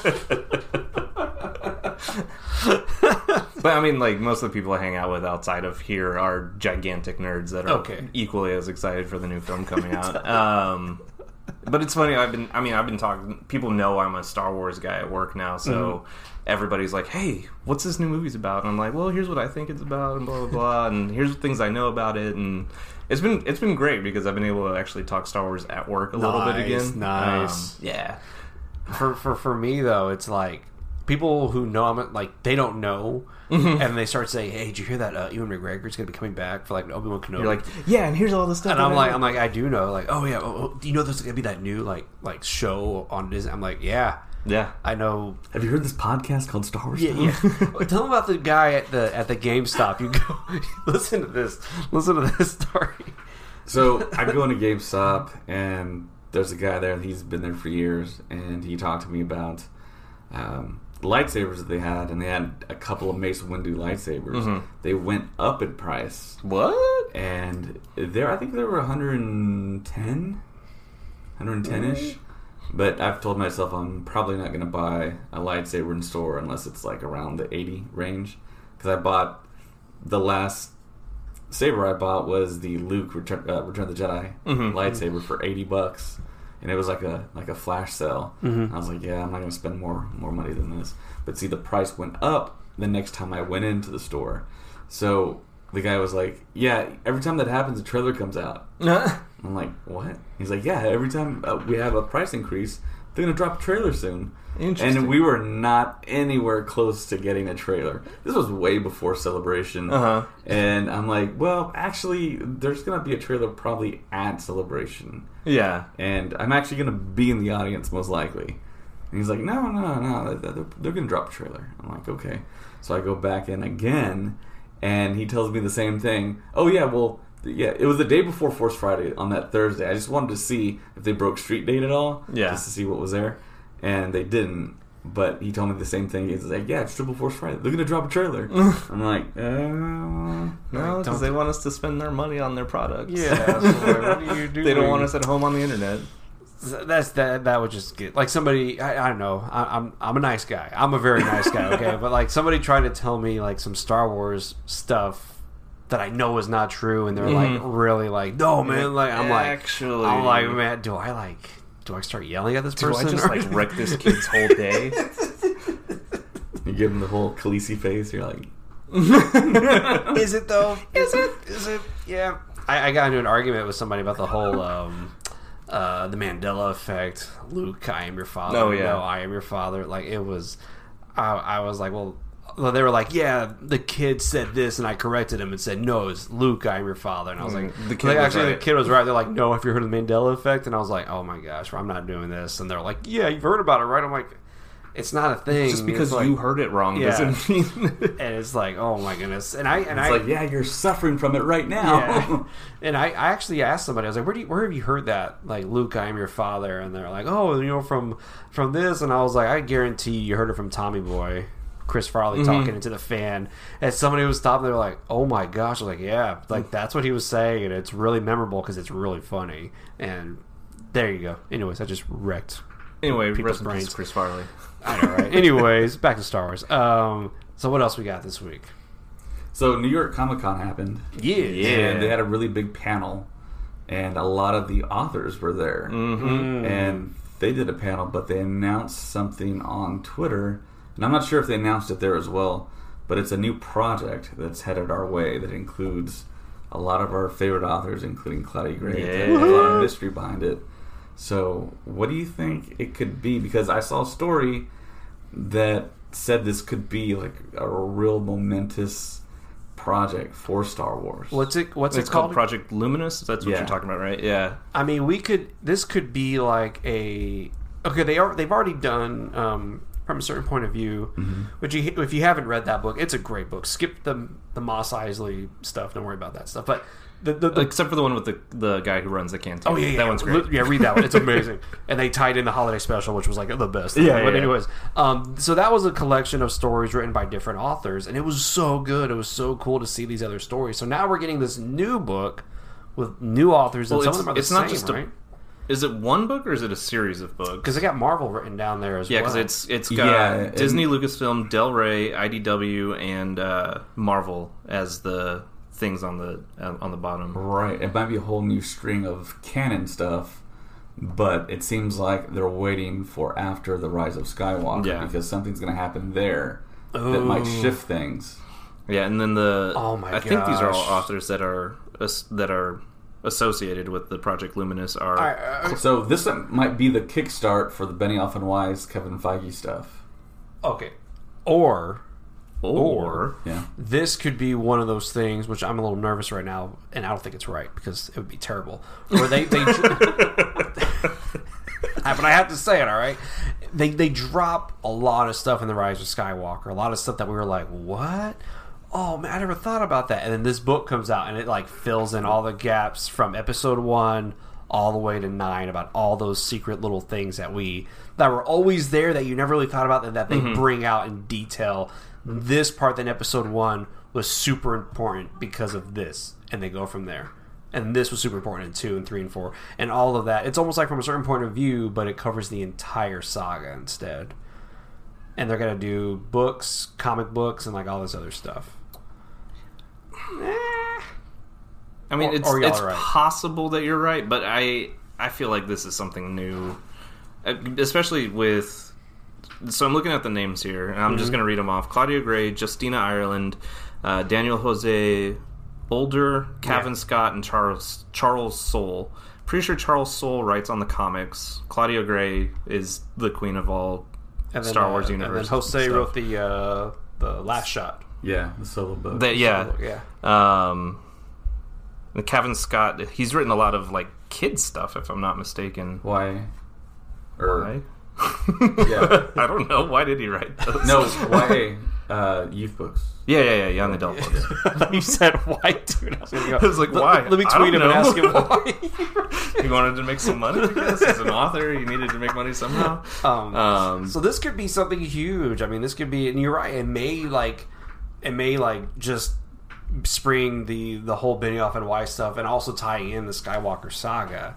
But I mean, like most of the people I hang out with outside of here are gigantic nerds that are Okay. equally as excited for the new film coming out. um, but it's funny. I've been. I mean, I've been talking. People know I'm a Star Wars guy at work now, so Mm-hmm. Everybody's like, "Hey, what's this new movie's about?" And I'm like, "Well, here's what I think it's about, and blah blah blah, and here's the things I know about it." And it's been it's been great because I've been able to actually talk Star Wars at work a little bit again. nice. Um, yeah. for for for me though, it's like people who know I'm like they don't know, Mm-hmm. and they start saying, "Hey, did you hear that uh, Ewan McGregor's going to be coming back for like Obi Wan Kenobi?" You're like, yeah, and here's all the stuff. and I'm like, know." I'm like, I do know. Like, oh yeah, oh, oh, do you know there's gonna be that new like like show on Disney? I'm like, yeah, yeah. I know. Have you heard this podcast called Star Wars? Yeah, yeah. Tell them about the guy at the at the GameStop. You go listen to this. Listen to this story. So I'm go into GameStop and there's a guy there and he's been there for years and he talked to me about um, lightsabers that they had and they had a couple of Mace Windu lightsabers. Mhm. They went up in price What? and there I think there were 110 110ish. But I've told myself I'm probably not going to buy a lightsaber in store unless it's like around the 80 range because I bought the last saber I bought was the Luke Return, uh, Return of the Jedi Mhm. lightsaber for 80 bucks. And it was like a like a flash sale. Mhm. I was like, yeah, I'm not going to spend more more money than this. But see the price went up the next time I went into the store. So the guy was like, "Yeah, every time that happens, a trailer comes out." I'm like, "What?" He's like, "Yeah, every time uh, we have a price increase, they're gonna drop a trailer soon." Interesting. And we were not anywhere close to getting a trailer. This was way before Celebration. Uh-huh. And I'm like, "Well, actually, there's gonna be a trailer probably at Celebration, yeah. and I'm actually gonna be in the audience most likely." And he's like, "No, no, no, they're, they're gonna drop a trailer." I'm like, "Okay." So I go back in again, and he tells me the same thing. Oh yeah, well, yeah, it was the day before Force Friday on that Thursday. I just wanted to see if they broke Street Date at all, Yeah. just to see what was there, and they didn't. But he told me the same thing. He's like, "Yeah, it's Triple Force Friday. They're gonna drop a trailer." I'm like, uh, No, because don't- they want us to spend their money on their products. Yeah, so like, what do you do? they don't want us at home on the internet. That's that. That would just get like somebody. I, I don't know. I, I'm I'm a nice guy. I'm a very nice guy. Okay, but like somebody trying to tell me like some Star Wars stuff that I know is not true, and they're like really like, no man. Like I'm like, Actually- I'm like, man, do I like? Do I start yelling at this Do person? I just or- like wreck this kid's whole day? you give him the whole Khaleesi face. You're like, Is it though? Is it? Is it? Yeah. I, I got into an argument with somebody about the whole um, uh, the Mandela effect. Luke, I am your father. Oh, yeah. No, I am your father. Like it was. I, I was like, well. They were like, "Yeah, the kid said this," and I corrected him and said, "No, it's Luke. I am your father." And I was like, Mm, the kid like, actually, right. the kid was right." They're like, "No, have you heard of the Mandela effect?" And I was like, "Oh my gosh, I'm not doing this." And they're like, "Yeah, you've heard about it, right?" I'm like, "It's not a thing." Just because like- you heard it wrong Yeah. doesn't mean. and it's like, oh my goodness, and I and it's I like, yeah, you're suffering from it right now. yeah. and I, I actually asked somebody, I was like, where do you, where have you heard that? Like, Luke, I am your father, and they're like, oh, you know, from from this, and I was like, I guarantee you heard it from Tommy Boy. Chris Farley mm-hmm. talking into the fan, and somebody was stopping. They were like, "Oh my gosh!" I was like, "Yeah, like mm. that's what he was saying, and it's really memorable because it's really funny." And there you go. Anyways, I just wrecked anyway, People's rest in peace, brains. Chris Farley. I know, right? Anyways, back to Star Wars. Um, so what else we got this week? So New York Comic Con happened, Yeah, and they had a really big panel, and a lot of the authors were there, Mm-hmm. and they did a panel, but they announced something on Twitter, and I'm not sure if they announced it there as well, but it's a new project that's headed our way that includes a lot of our favorite authors, including Claudia Gray. Yeah. There's a lot of mystery behind it. So, what do you think it could be? Because I saw a story that said this could be like a real momentous project for Star Wars. What's it? What's It's it called called? Project Luminous. That's what Yeah. you're talking about, right? Yeah. I mean, we could. This could be like a. Okay, they are. They've already done um, from a certain point of view. Which you, if you haven't read that book, it's a great book. Skip the the Mos Eisley stuff. Don't worry about that stuff. But the the, the Except for the one with the the guy who runs the canteen. Oh yeah, yeah, that one's great. Yeah, read that one. It's amazing. and they tied in the holiday special, which was like the best. Yeah, But yeah. anyways, um, so that was a collection of stories written by different authors, and it was so good. It was so cool to see these other stories. So now we're getting this new book with new authors, and Well, some it's- of them are the it's not same, just a- right? Is it one book or is it a series of books? Because they got Marvel written down there as Yeah, well. Yeah, because it's it's got Yeah, and- Disney, Lucasfilm, Del Rey, IDW, and uh, Marvel as the things on the uh, on the bottom. Right. It might be a whole new string of canon stuff, but it seems like they're waiting for after the Rise of Skywalker Yeah. because something's going to happen there that might shift things. Yeah, and then the Oh my god, I think these are all authors that are that are associated with the Project Luminous are I- I- So this might be the kickstart for the Benioff and Weiss Kevin Feige stuff. okay, or or Yeah. this could be one of those things which I'm a little nervous right now, and I don't think it's right because it would be terrible. Where they they, but I have to say it. All right, they they drop a lot of stuff in the Rise of Skywalker, a lot of stuff that we were like, what? Oh man, I never thought about that. And then this book comes out and it like fills in all the gaps from Episode one all the way to nine about all those secret little things that we that were always there that you never really thought about and that they mm-hmm. bring out in detail. This part in Episode one was super important because of this, and they go from there. And this was super important in two and three and four, and all of that. It's almost like from a certain point of view, but it covers the entire saga instead. And they're gonna do books, comic books, and like all this other stuff. I mean Or- it's or it's right. possible that you're right, but I I feel like this is something new, Uh, especially with. So I'm looking at the names here, and I'm Mm-hmm. just going to read them off: Claudia Gray, Justina Ireland, uh, Daniel Jose Older, Cavan Yeah. Scott, and Charles Charles Soule. Pretty sure Charles Soule writes on the comics. Claudia Gray is the queen of all And then, Star Wars uh, universe. And then Jose stuff. wrote the uh, the last shot. Yeah, the solo book. That yeah, Yeah. Um, and Cavan Scott, he's written a lot of like kids stuff, if I'm not mistaken. Why? Or Why? yeah. I don't know. Why did he write those? No, why? uh, youth books. Yeah, yeah, yeah, young adult books. I you said why, dude. I was, go, I was like, "Let- why? Let, me tweet him don't and ask him why. he wanted to make some money, I guess. As an author, you needed to make money somehow. Um, Um, so this could be something huge. I mean, this could be, and you're right. It may like, it may like just spring the the whole Benioff and Weiss stuff, and also tie in the Skywalker saga,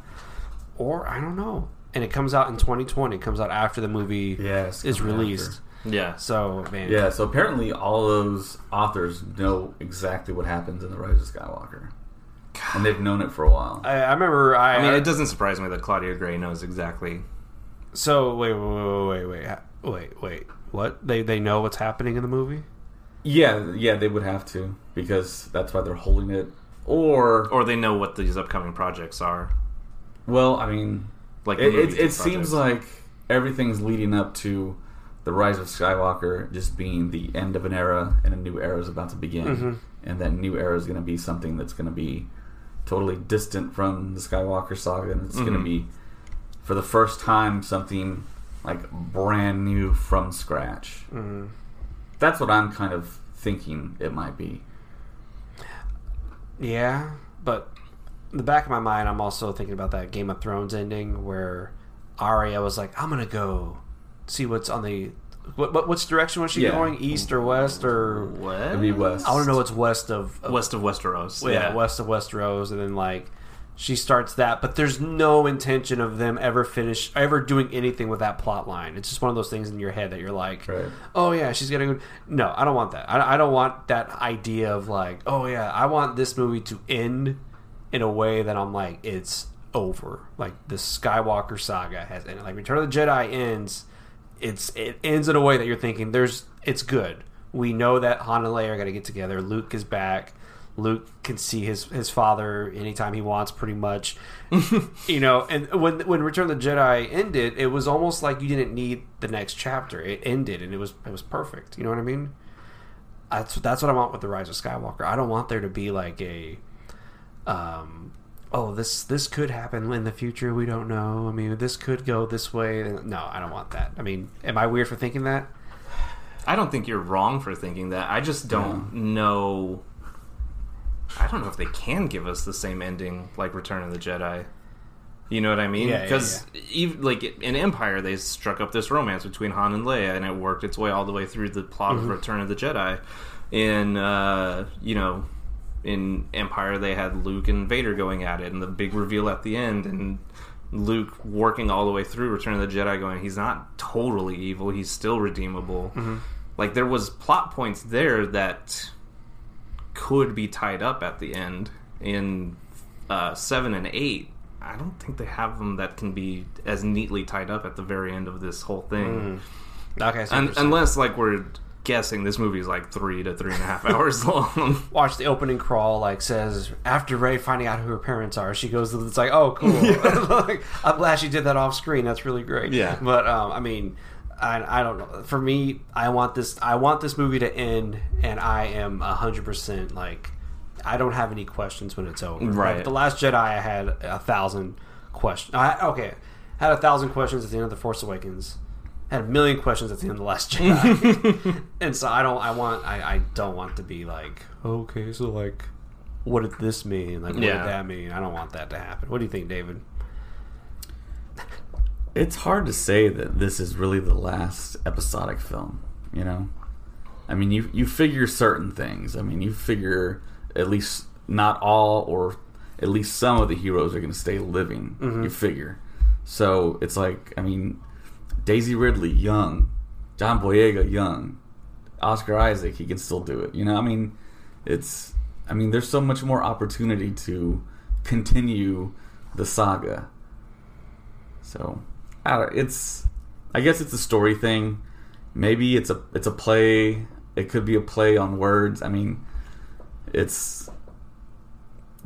or I don't know. And it comes out in 2020. It comes out after the movie Yes, is coming released. yeah. So man, Yeah, so apparently all those authors know exactly what happens in the Rise of Skywalker, and they've known it for a while. I, I remember. I, I mean, it doesn't surprise me that Claudia Gray knows exactly. So wait, wait, wait, wait, wait, wait, wait. What they they know what's happening in the movie? Yeah, yeah, they would have to because that's why they're holding it. Or, Or they know what these upcoming projects are. well, I mean, Like it, it, it seems like everything's leading up to the rise of Skywalker just being the end of an era and a new era is about to begin, Mm-hmm. and that new era is going to be something that's going to be totally distant from the Skywalker saga, and it's going to be for the first time something like brand new from scratch. Mm. That's what I'm kind of thinking it might be. Yeah, but in the back of my mind, I'm also thinking about that Game of Thrones ending where Arya was like, "I'm gonna go see what's on the what, what which direction was she Yeah. going? East or west or what? It'd be west. I want to know what's west of, of West of Westeros. yeah, west of Westeros, and then like she starts that, but there's no intention of them ever finish ever doing anything with that plot line. It's just one of those things in your head that you're like, Right. oh yeah, she's gonna go. No, I don't want that. I, I don't want that idea of like, oh yeah, I want this movie to end in a way that I'm like, it's over. Like the Skywalker saga has ended. Like Return of the Jedi ends. It's it ends in a way that you're thinking there's it's good. We know that Han and Leia are gonna get together. Luke is back. Luke can see his his father anytime he wants, pretty much. you know, and when when Return of the Jedi ended, it was almost like you didn't need the next chapter. It ended, and it was it was perfect. You know what I mean? That's that's what I want with the Rise of Skywalker. I don't want there to be like a, um, oh this this could happen in the future. We don't know. I mean, this could go this way. No, I don't want that. I mean, am I weird for thinking that? I don't think you're wrong for thinking that. I just don't know. I don't know if they can give us the same ending like Return of the Jedi. You know what I mean? Yeah, yeah, Because even like in Empire, they struck up this romance between Han and Leia, and it worked its way all the way through the plot Mm-hmm. of Return of the Jedi. In uh, you know, in Empire, they had Luke and Vader going at it, and the big reveal at the end, and Luke working all the way through Return of the Jedi, going, he's not totally evil; he's still redeemable. Like there was plot points there that could be tied up at the end in uh, seven and eight. I don't think they have them that can be as neatly tied up at the very end of this whole thing, Okay, so Un- unless like we're guessing this movie is like three to three and a half hours long. watch the opening crawl like says after Rey finding out who her parents are, she goes. It's like oh cool. like, I'm glad she did that off screen. That's really great. Yeah. but um, I mean. I, I don't know. For me, I want this. I want this movie to end, and I am hundred percent like. I don't have any questions when it's over. Right. Like, the Last Jedi, I had a thousand questions. I, okay, had a thousand questions at the end of the Force Awakens. Had a million questions at the end of the Last Jedi. and so I don't. I want. I, I don't want to be like. Okay, so like, what did this mean? Like, what Yeah. did that mean? I don't want that to happen. What do you think, David? It's hard to say that this is really the last episodic film, you know? I mean, you you figure certain things. I mean, you figure at least not all or at least some of the heroes are going to stay living. You mm-hmm. figure. So, it's like, I mean, Daisy Ridley young, John Boyega young, Oscar Isaac, he can still do it. You know, I mean, it's I mean, there's so much more opportunity to continue the saga. So, I it's I guess it's a story thing. Maybe it's a it's a play. It could be a play on words. I mean, it's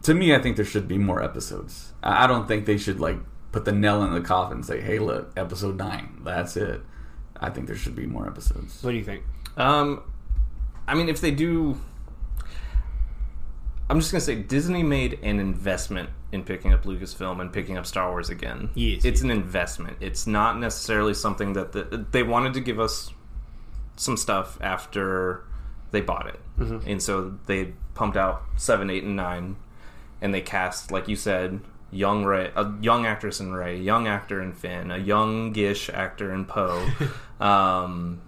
to me. I think there should be more episodes. I don't think they should like put the nail in the coffin and say, "Hey, look, episode nine, that's it." I think there should be more episodes. What do you think? Um, I mean, if they do, I'm just gonna say Disney made an investment in picking up Lucasfilm and picking up Star Wars again. Yes, it's an investment. It's not necessarily something that the, they wanted to give us some stuff after they bought it, and so they pumped out seven, eight, and nine, and they cast, like you said, young Rey, a young actress in Rey, a young actor in Finn, a youngish actor in Poe. um,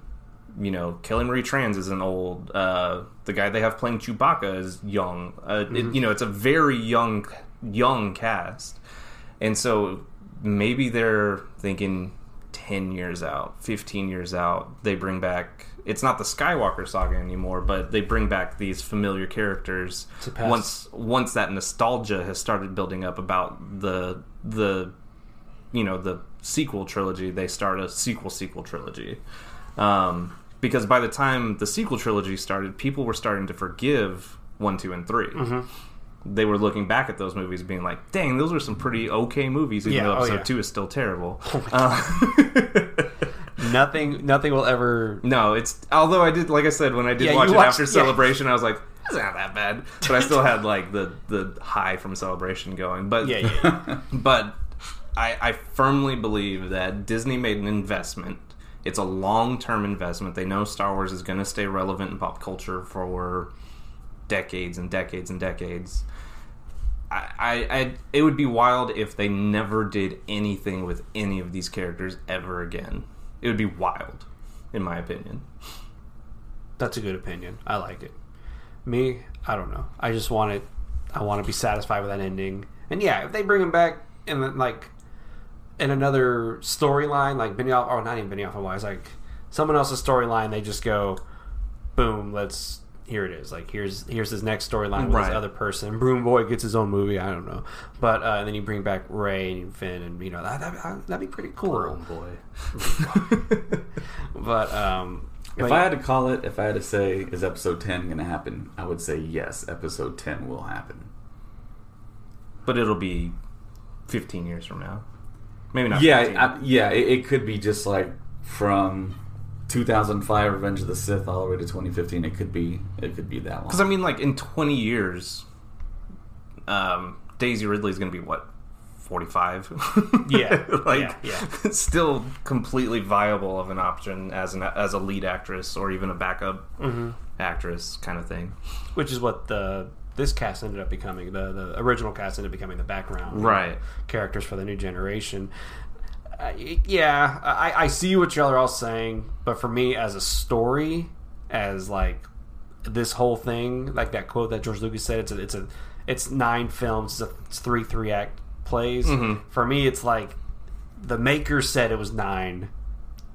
you know, Kelly Marie Tran's is an old. Uh, the guy they have playing Chewbacca is young. Uh, it, you know, it's a very young, young cast, and so maybe they're thinking ten years out, fifteen years out. They bring back. It's not the Skywalker saga anymore, but they bring back these familiar characters once once that nostalgia has started building up about the the you know the sequel trilogy. They start a sequel sequel trilogy. Um, because by the time the sequel trilogy started, people were starting to forgive one, two, and 3 Mm-hmm. They were looking back at those movies, being like, "Dang, those were some pretty okay movies." Even Yeah, though oh, episode yeah. two is still terrible. Nothing, nothing will ever. no, it's although I did, like I said, when I did Yeah, watch it watched- after. Celebration, I was like, "It's not that bad," but I still had like the the high from Celebration going. But Yeah, yeah. yeah. but I, I firmly believe that Disney made an investment. It's a long term investment. They know Star Wars is going to stay relevant in pop culture for decades and decades and decades. I, I, I, it would be wild if they never did anything with any of these characters ever again. It would be wild, in my opinion. That's a good opinion. I like it. Me, I don't know. I just want it. I want to be satisfied with that ending. And yeah, if they bring him back in the, like in another storyline, like Benioff, or not even Benioff and Weiss, like someone else's storyline, they just go, boom, let's. Here it is. Like here's here's his next storyline with Right. this other person. Broom Boy gets his own movie. I don't know, but uh, and then you bring back Rey and Finn, and you know that that that'd be pretty cool. Broom boy. But um, If but I had to call it, if I had to say, is episode 10 going to happen? I would say yes, episode 10 will happen. But it'll be 15 years from now. Maybe not. Yeah, I, yeah, it, it could be just like from 2005 Revenge of the Sith all the way to 2015. It could be, it could be that long. Because I mean, like in twenty years, um, Daisy is going to be what forty-five. Yeah, like yeah, yeah. still completely viable of an option as an as a lead actress or even a backup Mm-hmm. actress kind of thing. which is what the this cast ended up becoming. The the original cast ended up becoming the background Right. characters for the new generation. Uh, yeah, I, I see what y'all are all saying, but for me, as a story, as like this whole thing, like that quote that George Lucas said, it's a, it's a it's nine films, it's, a, it's three three act plays. For me, it's like the makers said it was nine.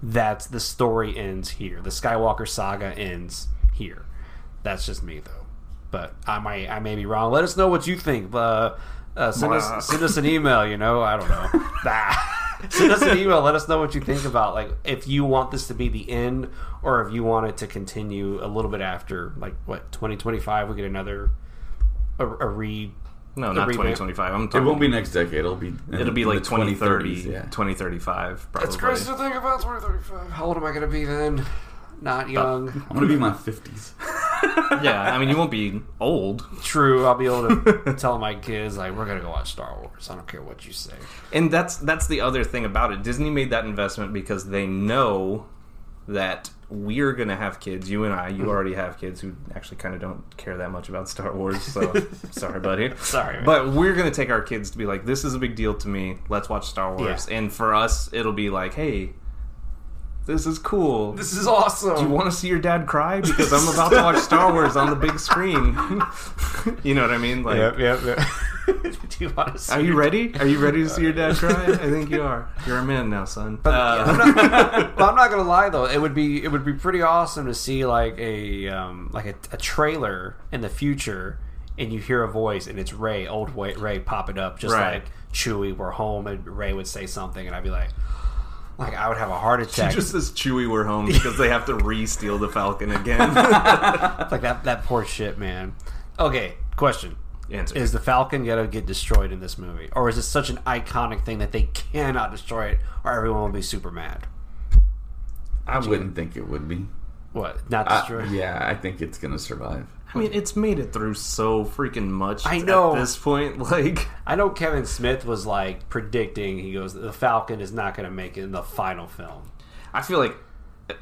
That's the story ends here. The Skywalker saga ends here. That's just me though, but I might I may be wrong. Let us know what you think. Uh, uh, send us send us an email. You know, I don't know. Send us an email. Let us know what you think about like if you want this to be the end or if you want it to continue a little bit after like what twenty twenty five. We get another a, a re. No, not revamp. 2025. I'm talking. it won't be next decade. It'll be in- It'll be like the 2030, 2030s, yeah. 2035, probably. It's crazy to think about twenty thirty five. How old am I going to be then? Not young. I'm gonna be in my 50s. yeah, I mean, you won't be old. True. I'll be able to tell my kids like we're gonna go watch Star Wars. I don't care what you say. And that's that's the other thing about it. Disney made that investment because they know that we're gonna have kids. You and I, you mm-hmm. already have kids who actually kind of don't care that much about Star Wars. So sorry, buddy. Sorry, man. but we're gonna take our kids to be like, this is a big deal to me. Let's watch Star Wars. Yeah. And for us, it'll be like, hey, this is cool. This is awesome. Do you want to see your dad cry because I'm about to watch Star Wars on the big screen? you know what I mean? Like, Yep, yep, yep. Do you want to see are you ready? Are you ready to see your dad cry? I think you are. You're a man now, son. I'm Uh, not, well, I'm not gonna lie though. It would be it would be pretty awesome to see like a um, like a, a trailer in the future, and you hear a voice, and it's Rey, old Wa- Rey, popping up, just Right. like Chewie. We're home, and Rey would say something, and I'd be like, like I would have a heart attack. just says Chewie, we're home because they have to re-steal the Falcon again. It's like that that poor shit, man. Okay, question. Answer. Is the Falcon gonna get destroyed in this movie, or is it such an iconic thing that they cannot destroy it, or everyone will be super mad? I wouldn't think it would be. What? Not I- destroy? yeah, I think it's gonna survive. I mean, it's made it through so freaking much. I know. At this point, like, I know Kevin Smith was like predicting. He goes, the Falcon is not going to make it in the final film. I feel like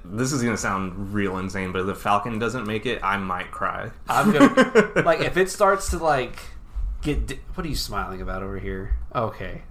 this is gonna sound real insane, but if the Falcon doesn't make it, I might cry. I'm gonna like if it starts to like get. di- What are you smiling about over here? Okay.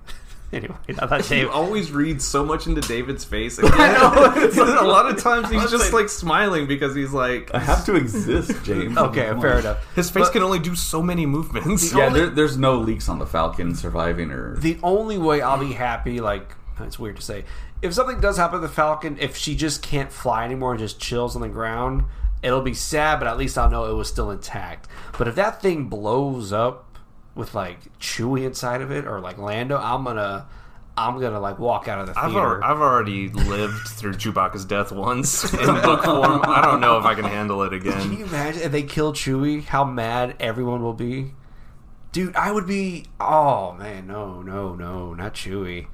anyway, I thought Dave. You always read so much into David's face. And a lot of times he's just like smiling because he's like I have to exist, James. Okay, fair enough. his face But- can only do so many movements. Yeah, there, there's no leaks on the Falcon surviving or. the only way I'll be happy, like it's weird to say, if something does happen to the Falcon, if she just can't fly anymore and just chills on the ground, it'll be sad, but at least I'll know it was still intact. But if that thing blows up with like Chewie inside of it or like Lando, I'm gonna, I'm gonna like walk out of the I've, theater. al- I've already lived through Chewbacca's death once in book form. I don't know if I can handle it again. Can you imagine if they kill Chewie? How mad everyone will be, dude. I would be. Oh man, no, no, no, not Chewie.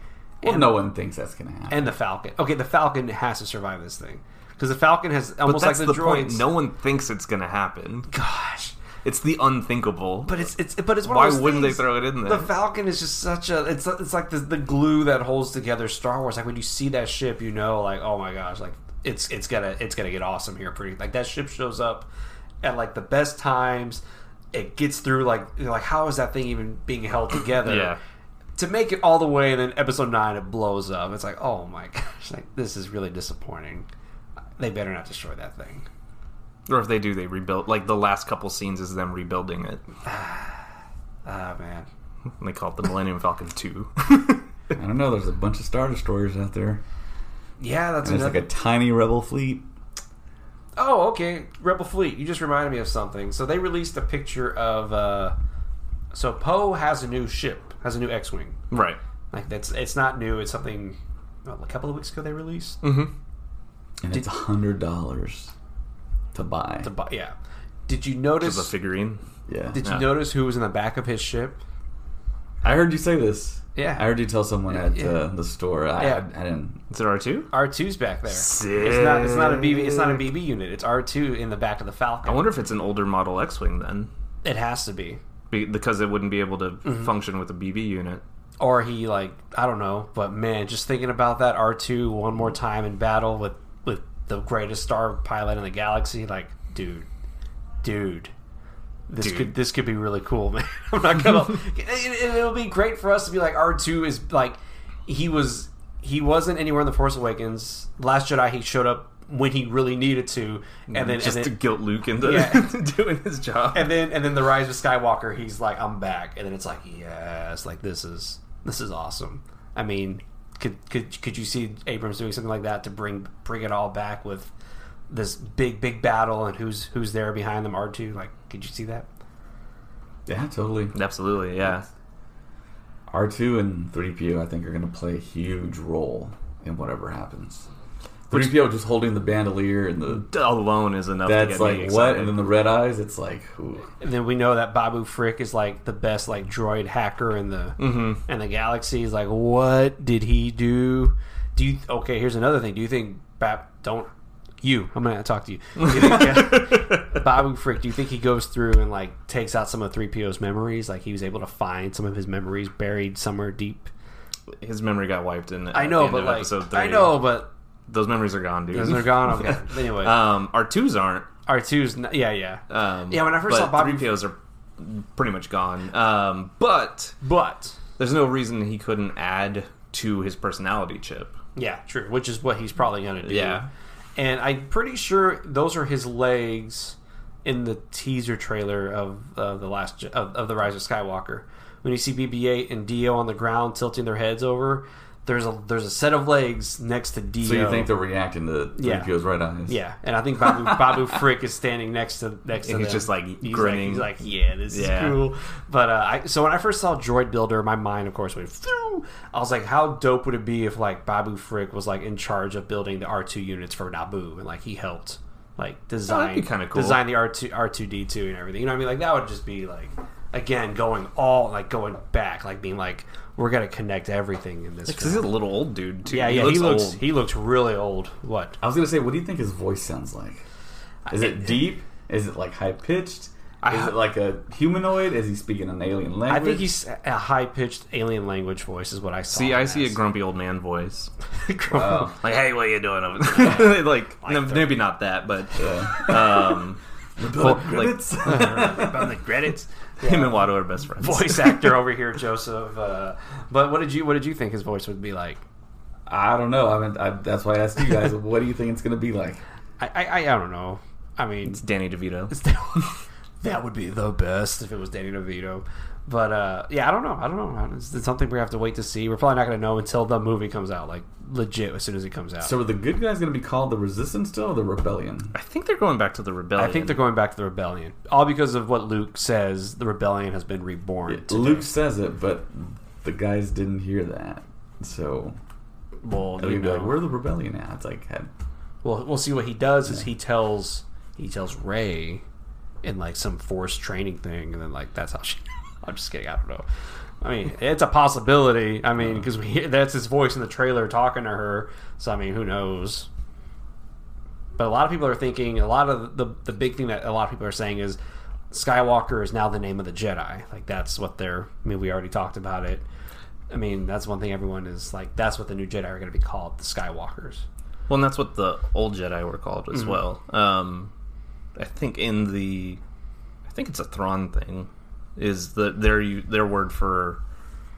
well, no one thinks that's gonna happen. and the Falcon. Okay, the Falcon has to survive this thing because the Falcon has almost like the, the, droids. point. No one thinks it's to happen. gosh, It's the unthinkable. but it's it's but it's one Why of those wouldn't they throw it in there? The Falcon is just such a it's it's like the, the glue that holds together Star Wars. Like when you see that ship, you know, like oh my gosh, like it's it's gonna it's gonna get awesome here. Pretty like that ship shows up at like the best times. It gets through like you're like how is that thing even being held together? Yeah. To make it all the way, and then episode nine it blows up. It's like, oh my gosh, like this is really disappointing. They better not destroy that thing. Or if they do, they rebuild. Like the last couple scenes is them rebuilding it. Ah man, they call it the Millennium Falcon 2. I don't know. There's a bunch of Star Destroyers out there. yeah, that's And another. like a tiny rebel fleet. Oh, okay. Rebel Fleet. You just reminded me of something. So they released a picture of. uh So Poe has a new ship, has a new X-wing. right. Like that's it's not new. It's something well, a couple of weeks ago they released. Mm-hmm. And it's a hundred dollars to buy. To buy, yeah. Did you notice? a figurine. yeah. did you yeah. notice who was in the back of his ship? I heard you say this. Yeah. I heard you tell someone at Yeah. uh, the store. I, Yeah. I, I didn't. Is it R2? R 2s back there. It's not. It's not a BB. It's not a BB unit. It's R two in the back of the Falcon. I wonder if it's an older model X Wing then. it has to be. Be- because it wouldn't be able to Mm-hmm. function with a BB unit. or he like I don't know, but man, just thinking about that R two one more time in battle with with the greatest star pilot in the galaxy, like dude, dude, this Dude. could this could be really cool, man. I'm not gonna. it, it'll be great for us to be like R two is like he was he wasn't anywhere in the Force Awakens. Last Jedi, he showed up when he really needed to, and mm, then just and to guilt Luke into Yeah. doing his job. and then and then the Rise of Skywalker, he's like, I'm back, and then it's like, yes, like this is this is awesome. I mean, could could could you see Abrams doing something like that to bring bring it all back with this big big battle and who's who's there behind them? R two, like, could you see that? Yeah, totally. Absolutely, yeah. R two and three PO, I think, are going to play a huge role in whatever happens. Three PO just holding the bandolier and the Alone is enough. to that's get me like what, and then the red eyes. It's like, ooh. And then we know that Babu Frick is like the best like droid hacker in the Mm-hmm. in the galaxy. Is like, what did he do? Do you okay? Here's another thing. Do you think Bab don't you? I'm gonna talk to you. Do you think, uh, Babu Frick. Do you think he goes through and like takes out some of 3PO's memories? Like he was able to find some of his memories buried somewhere deep. His memory got wiped in. I know, the end but of like episode three. I know, but those memories are gone, dude. those are gone. Okay. Anyway, um, R 2s aren't. R 2's n- yeah yeah. Um, Yeah, when I first saw Bobby- three POs are pretty much gone. Um, but But there's no reason he couldn't add to his personality chip. Yeah, true. Which is what he's probably going to do. Yeah. And I'm pretty sure those are his legs in the teaser trailer of uh, the last of, of the Rise of Skywalker. When you see BB-8 and D-O on the ground tilting their heads over, there's a there's a set of legs next to D-O. So you think they're reacting to three Yeah. PO's red eyes? Yeah, and I think Babu, Babu Frick is standing next to next to And he's them. just, like, he's grinning. Like, he's like, yeah, this Yeah. is cool. But uh, I so when I first saw Droid Builder, my mind of course went. Phew! I was like, how dope would it be if like Babu Frick was like in charge of building the R two units for Naboo and like he helped like design be kinda cool. design the R two R two D two and everything. You know what I mean? Like that would just be like again going all like going back, like being like we're gonna connect everything in this. Because he's a little old dude too. yeah, yeah, he looks old. he looks really old. What? I was gonna say, what do you think his voice sounds like? Is it deep? Is it like high pitched? Is it like a humanoid? Is he speaking an alien language? I think he's a high pitched alien language voice is what I saw. See, him I see a grumpy old man voice. Oh, Like, hey, what are you doing over there? like, no, maybe not that, but yeah. um, Well, like- on the credits. Him and Watto are best friends. Voice actor over here, Joseph. Uh, but what did you what did you think his voice would be like? I don't know. I mean, I, that's why I asked you guys. what do you think it's going to be like? I, I I I don't know. I mean, It's Danny DeVito. that would be the best if it was Danny DeVito. But uh, yeah, I don't know. I don't know. It's, it's something we have to wait to see. We're probably not going to know until the movie comes out, like legit as soon as it comes out. So, are the good guys going to be called the Resistance still, or the Rebellion? I think they're going back to the rebellion. I think they're going back to the rebellion, all because of what Luke says. The rebellion has been reborn. today. Luke says it, but the guys didn't hear that. So, well, they'll you be like, know, "Where the rebellion at?" It's like, had, Well, we'll see what he does. Is he tells he tells Rey in like some forced training thing, and then like that's how she. I'm just kidding. I don't know. I mean, it's a possibility. I mean, because we hear, that's his voice in the trailer talking to her. So I mean, who knows? But a lot of people are thinking. A lot of the the big thing that a lot of people are saying is Skywalker is now the name of the Jedi. Like that's what they're. I mean, we already talked about it. I mean, that's one thing everyone is like. That's what the new Jedi are going to be called, the Skywalkers. Well, and that's what the old Jedi were called Mm-hmm. as well. Um, I think in the, I think it's a Thrawn thing, is the their their word for,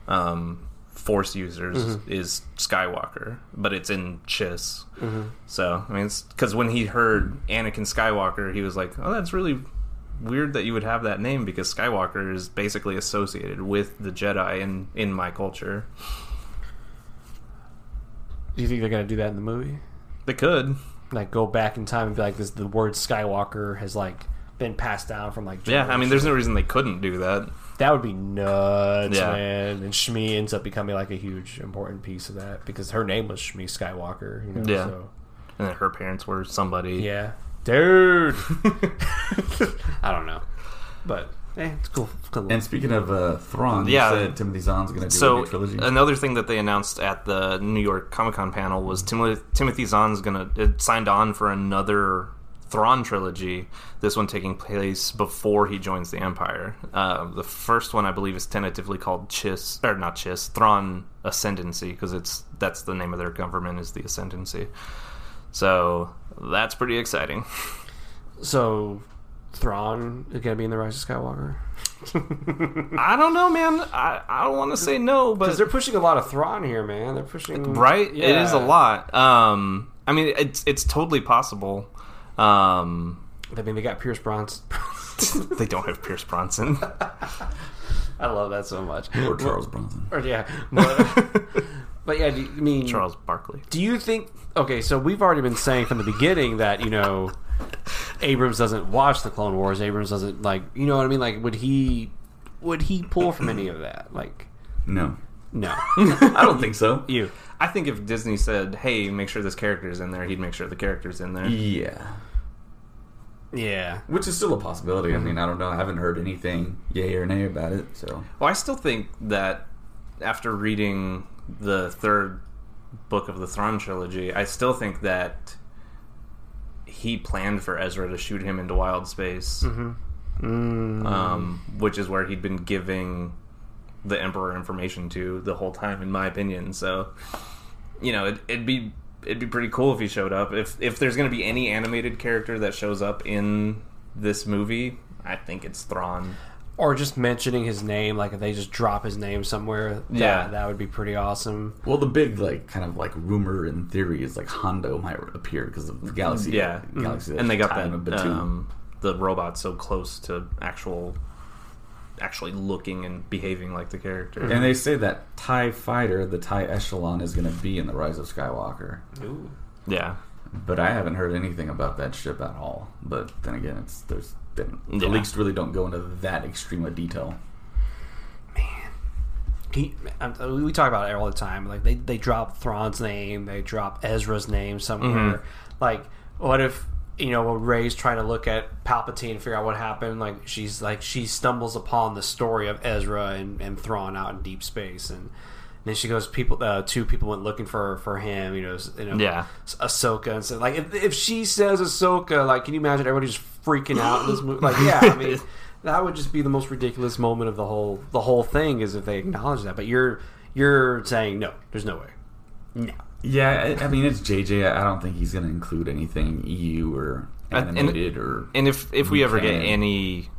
um, Force users Mm-hmm. is Skywalker, but it's in Chiss. Mm-hmm. So I mean, it's because when he heard Anakin Skywalker, he was like, "Oh, that's really." Weird that you would have that name because Skywalker is basically associated with the Jedi in in my culture. Do you think they're going to do that in the movie? They could, like go back in time and be like this the word Skywalker has like been passed down from like yeah. I mean, there's no reason they couldn't do that. that would be nuts, Yeah. man. And Shmi ends up becoming like a huge important piece of that because her name was Shmi Skywalker. You know, Yeah. So, And then her parents were somebody. yeah, dude. I don't know, but eh, it's cool. It's cool. and speaking of uh, Thrawn, Yeah. you said Timothy Zahn's going to do a So new trilogy. another thing that they announced at the New York Comic Con panel was Tim- Timothy Zahn's gonna it signed on for another Thrawn trilogy. This one taking place before he joins the Empire. Uh, the first one, I believe, is tentatively called Chiss or not Chiss Thrawn Ascendancy because it's that's the name of their government is the Ascendancy. So that's pretty exciting. so Thrawn is gonna be in the Rise of Skywalker I don't know, man. I, I don't want to say no, but because they're pushing a lot of Thrawn here, man. They're pushing right it is a lot um i mean it's it's totally possible um I mean, they got Pierce Bronson. they don't have pierce bronson I love that so much. or Charles Bronson. Or yeah, but, but yeah. Do you, I mean, charles barkley do you think? Okay, so we've already been saying from the beginning that you know, Abrams doesn't watch the Clone Wars. Abrams doesn't like. You know what I mean? Like, would he? Would he pull from any of that? Like, No, no. I don't think so. you. i think if disney said hey make sure this character's in there he'd make sure the character's in there Yeah, Yeah. which is still a possibility. I mean, I don't know. I haven't heard anything yay or nay about it. So well i still think that after reading the third book of the Thrawn trilogy i still think that he planned for ezra to shoot him into wild space um, which is where he'd been giving the emperor information to the whole time, in my opinion. So, you know, it, it'd be it'd be pretty cool if he showed up. If if there's going to be any animated character that shows up in this movie, I think it's Thrawn. Or just mentioning his name, like if they just drop his name somewhere, that, Yeah. that would be pretty awesome. Well, the big like kind of like rumor and theory is like Hondo might appear because of the galaxy. Yeah, galaxy. and they got tied that him a bit too. um, the robot so close to actual, actually looking and behaving like the character. And they say that Tie Fighter, the Tie Echelon, is going to be in the Rise of Skywalker. Ooh. Yeah, But I haven't heard anything about that ship at all. But then again, it's there's been, the Yeah. leaks really don't go into that extreme of detail. He, um, we talk about it all the time. Like they, they drop Thrawn's name, they drop Ezra's name somewhere. Like, what if you know when Rey's trying to look at Palpatine and figure out what happened? Like she's like she stumbles upon the story of Ezra and, and Thrawn out in deep space, and then she goes, people, uh, two people went looking for for him. You know, you know, Yeah. Ahsoka, and so like if, if she says Ahsoka, like can you imagine everybody just freaking out in this movie? Like, yeah, I mean, that would just be the most ridiculous moment of the whole the whole thing is if they acknowledge that. But you're you're saying no, there's no way. No. Yeah, I, I mean it's JJ. I don't think he's going to include anything EU or And- and- animated or. And if if we ever get any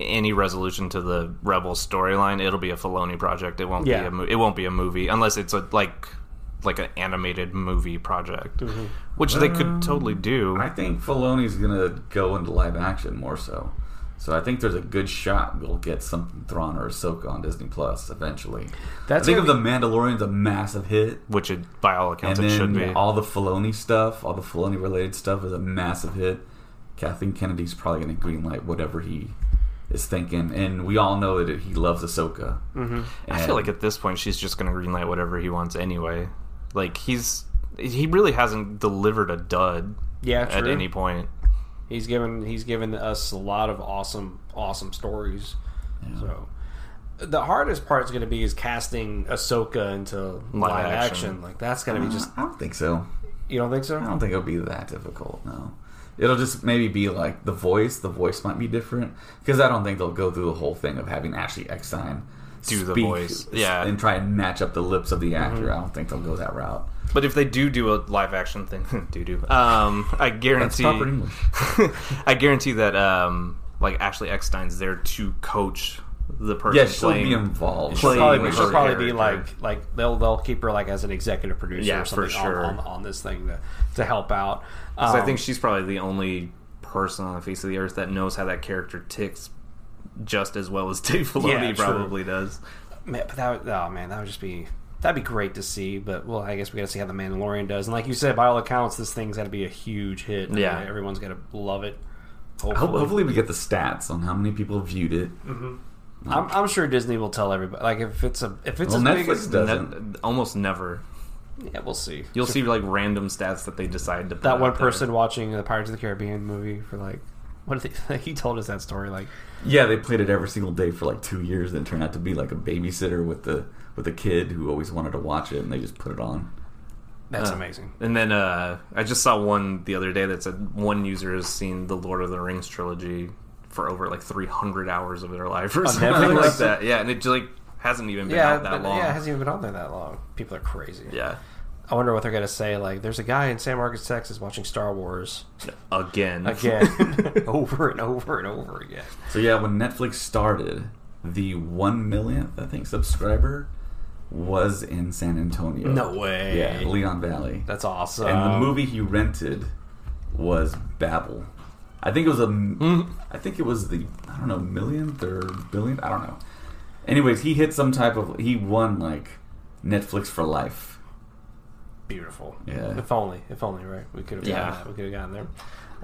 any resolution to the Rebel storyline, it'll be a Filoni project. It won't Yeah. be a mo- it won't be a movie unless it's a like like an animated movie project, mm-hmm. which they could um, totally do. I think Filoni's going to go into live action more so. So I think there's a good shot we'll get something Thrawn or Ahsoka on Disney Plus eventually. That's I think of gonna the Mandalorian's a massive hit, which it, by all and accounts it should then be. all the Filoni stuff, all the Filoni related stuff is a massive hit. Kathleen Kennedy's probably going to greenlight whatever he is thinking, and we all know that he loves Ahsoka. Mm-hmm. I feel like at this point she's just going to greenlight whatever he wants anyway. Like he's he really hasn't delivered a dud Yeah, at true. any point. He's given he's given us a lot of awesome awesome stories. So the hardest part is going to be is casting Ahsoka into live, action. action. Like that's going to be uh, just I don't think so. you don't think so? I don't think it'll be that difficult. No, it'll just maybe be like the voice. The voice might be different because I don't think they'll go through the whole thing of having Ashley Eckstein Do the voice. Yeah. and try and match up the lips of the actor. Mm-hmm. I don't think they'll go that route. But if they do do a live action thing, do do. Um, I guarantee. proper I guarantee that um, like Ashley Eckstein's there to coach the person Yeah, she'll playing. be involved. She'll Playing probably, with she'll probably be like like they'll they'll keep her like as an executive producer Yeah, or something for sure. on, on, on this thing to, to help out. 'Cause I Um, think she's probably the only person on the face of the earth that knows how that character ticks just as well as Dave Filoni Yeah, true. probably does. Man, but that would, oh man, that would just be that'd be great to see. But well, I guess we got to see how the Mandalorian does. And like you said, by all accounts, this thing's got to be a huge hit. Yeah. everyone's got to love it. Ho- Hopefully, Hopefully, we get the stats on how many people viewed it. Mm-hmm. I'm, I'm sure Disney will tell everybody. Like if it's a if it's Well, as big Netflix as doesn't. Ne- almost never. yeah, we'll see. You'll see like random stats that they decide to. Put that one out there. person watching the Pirates of the Caribbean movie for like what did they, he told us that story like Yeah, they played it every single day for like two years. Then turned out to be like a babysitter with the with a kid who always wanted to watch it, and they just put it on. that's Uh, amazing. And then uh, I just saw one the other day that said one user has seen the Lord of the Rings trilogy for over like 300 hours of their life or something like that. Yeah, and it just, like hasn't even been Yeah, out that but, long. yeah, it hasn't even been out there that long. People are crazy. yeah, I wonder what they're gonna say. Like, there's a guy in San Marcos, Texas, watching Star Wars again, again, over and over and over again. So yeah, when Netflix started, the one millionth I think subscriber was in San Antonio. No way. Yeah, Leon Valley. That's awesome. and the movie he rented was Babel. I think it was a. I think it was the I don't know millionth or billionth. I don't know. Anyways, he hit some type of. He won like Netflix for life. beautiful. Yeah. If only, if only, right? We could have gotten Yeah. that. We could have gotten there.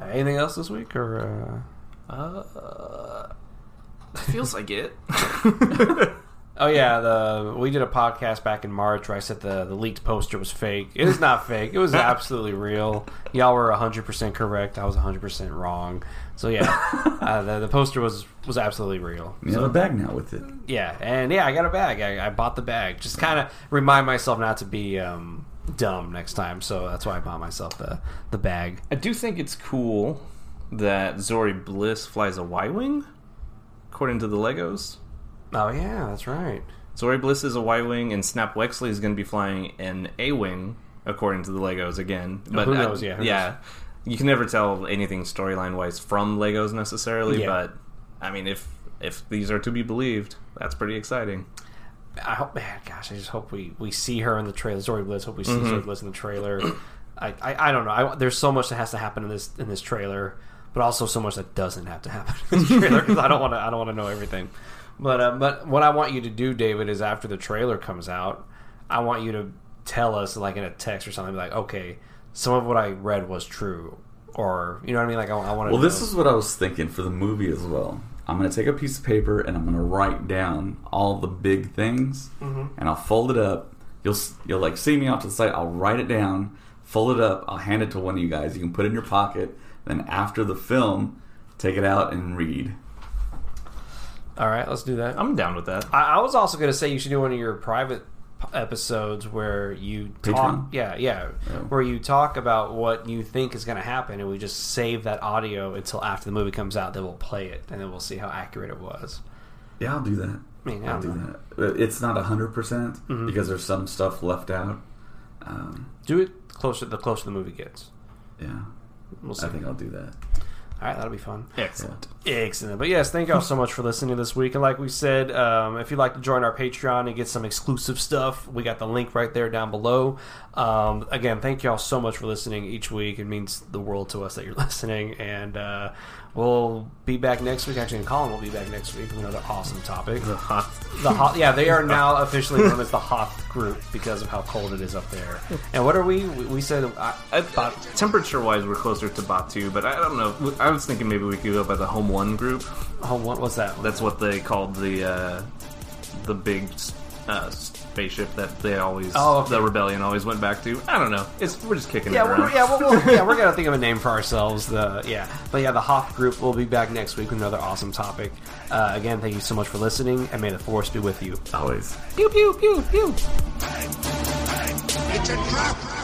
Uh, anything else this week, or? Uh... uh, feels like it. Oh yeah, the we did a podcast back in March where I said the the leaked poster was fake. It is not fake. It was absolutely real. Y'all were hundred percent correct. I was hundred percent wrong. So yeah, uh, the, the poster was was absolutely real. You have a bag now with it. Yeah, and yeah, I got a bag. I, I bought the bag. Just kind of remind myself not to be um, dumb next time. So that's why I bought myself the the bag. I do think it's cool that Zorii Bliss flies a Y wing, according to the Legos. Oh yeah, that's right. Zorii Bliss is a Y wing, and Snap Wexley is going to be flying an A wing, according to the Legos again. But who I- knows, yeah, who yeah. You can never tell anything storyline wise from Legos necessarily, Yeah. but I mean, if if these are to be believed, that's pretty exciting. I hope, man, gosh, I just hope we, we see her in the trailer. Zorii Bliss. Hope we see Mm-hmm. Zorii Bliss in the trailer. I, I, I don't know. I, there's so much that has to happen in this in this trailer, but also so much that doesn't have to happen in this trailer because I don't want to I don't want to know everything. But uh, but what I want you to do, David, is after the trailer comes out, I want you to tell us like in a text or something like, okay, some of what I read was true, or you know what I mean? Like I, I want to. Well, this is what I was thinking for the movie as well. I'm going to take a piece of paper and I'm going to write down all the big things, and I'll fold it up. You'll you'll like see me off to the side. I'll write it down, fold it up. I'll hand it to one of you guys. You can put it in your pocket. Then after the film, take it out and read. All right. Let's do that. I'm down with that. I, I was also going to say you should do one of your private episodes where you Patreon? talk. Yeah, yeah, Oh. where you talk about what you think is going to happen, and we just save that audio until after the movie comes out. Then we'll play it, and then we'll see how accurate it was. Yeah, I'll do that. I mean, I I'll don't know. that. It's not hundred percent Mm-hmm. because there's some stuff left out. Um, Do it closer the closer the movie gets. yeah, We'll see. I think I'll do that. All right, that'll be fun. Excellent. Excellent. But yes, thank y'all so much for listening this week. And like we said, um, if you'd like to join our Patreon and get some exclusive stuff, we got the link right there down below. Um, again, thank y'all so much for listening each week. It means the world to us that you're listening. And uh, we'll be back next week. Actually, and Colin will be back next week with another awesome topic. The hot. The Hoth, yeah, they are now officially known as the Hoth group because of how cold it is up there. And what are we? We said uh, temperature wise, we're closer to Batuu, but I don't know. I was thinking maybe we could go by the Home One group. home. What was that? That's what they called the uh, the big uh, spaceship that they always Oh, okay. the rebellion always went back to. I don't know. It's we're just kicking Yeah, it around. we're, yeah, we'll, we'll, yeah, we're gonna think of a name for ourselves. The yeah, but yeah, the Hoth group will be back next week with another awesome topic. Uh, again, thank you so much for listening, and may the force be with you. Always. Pew pew pew pew. It's a trap!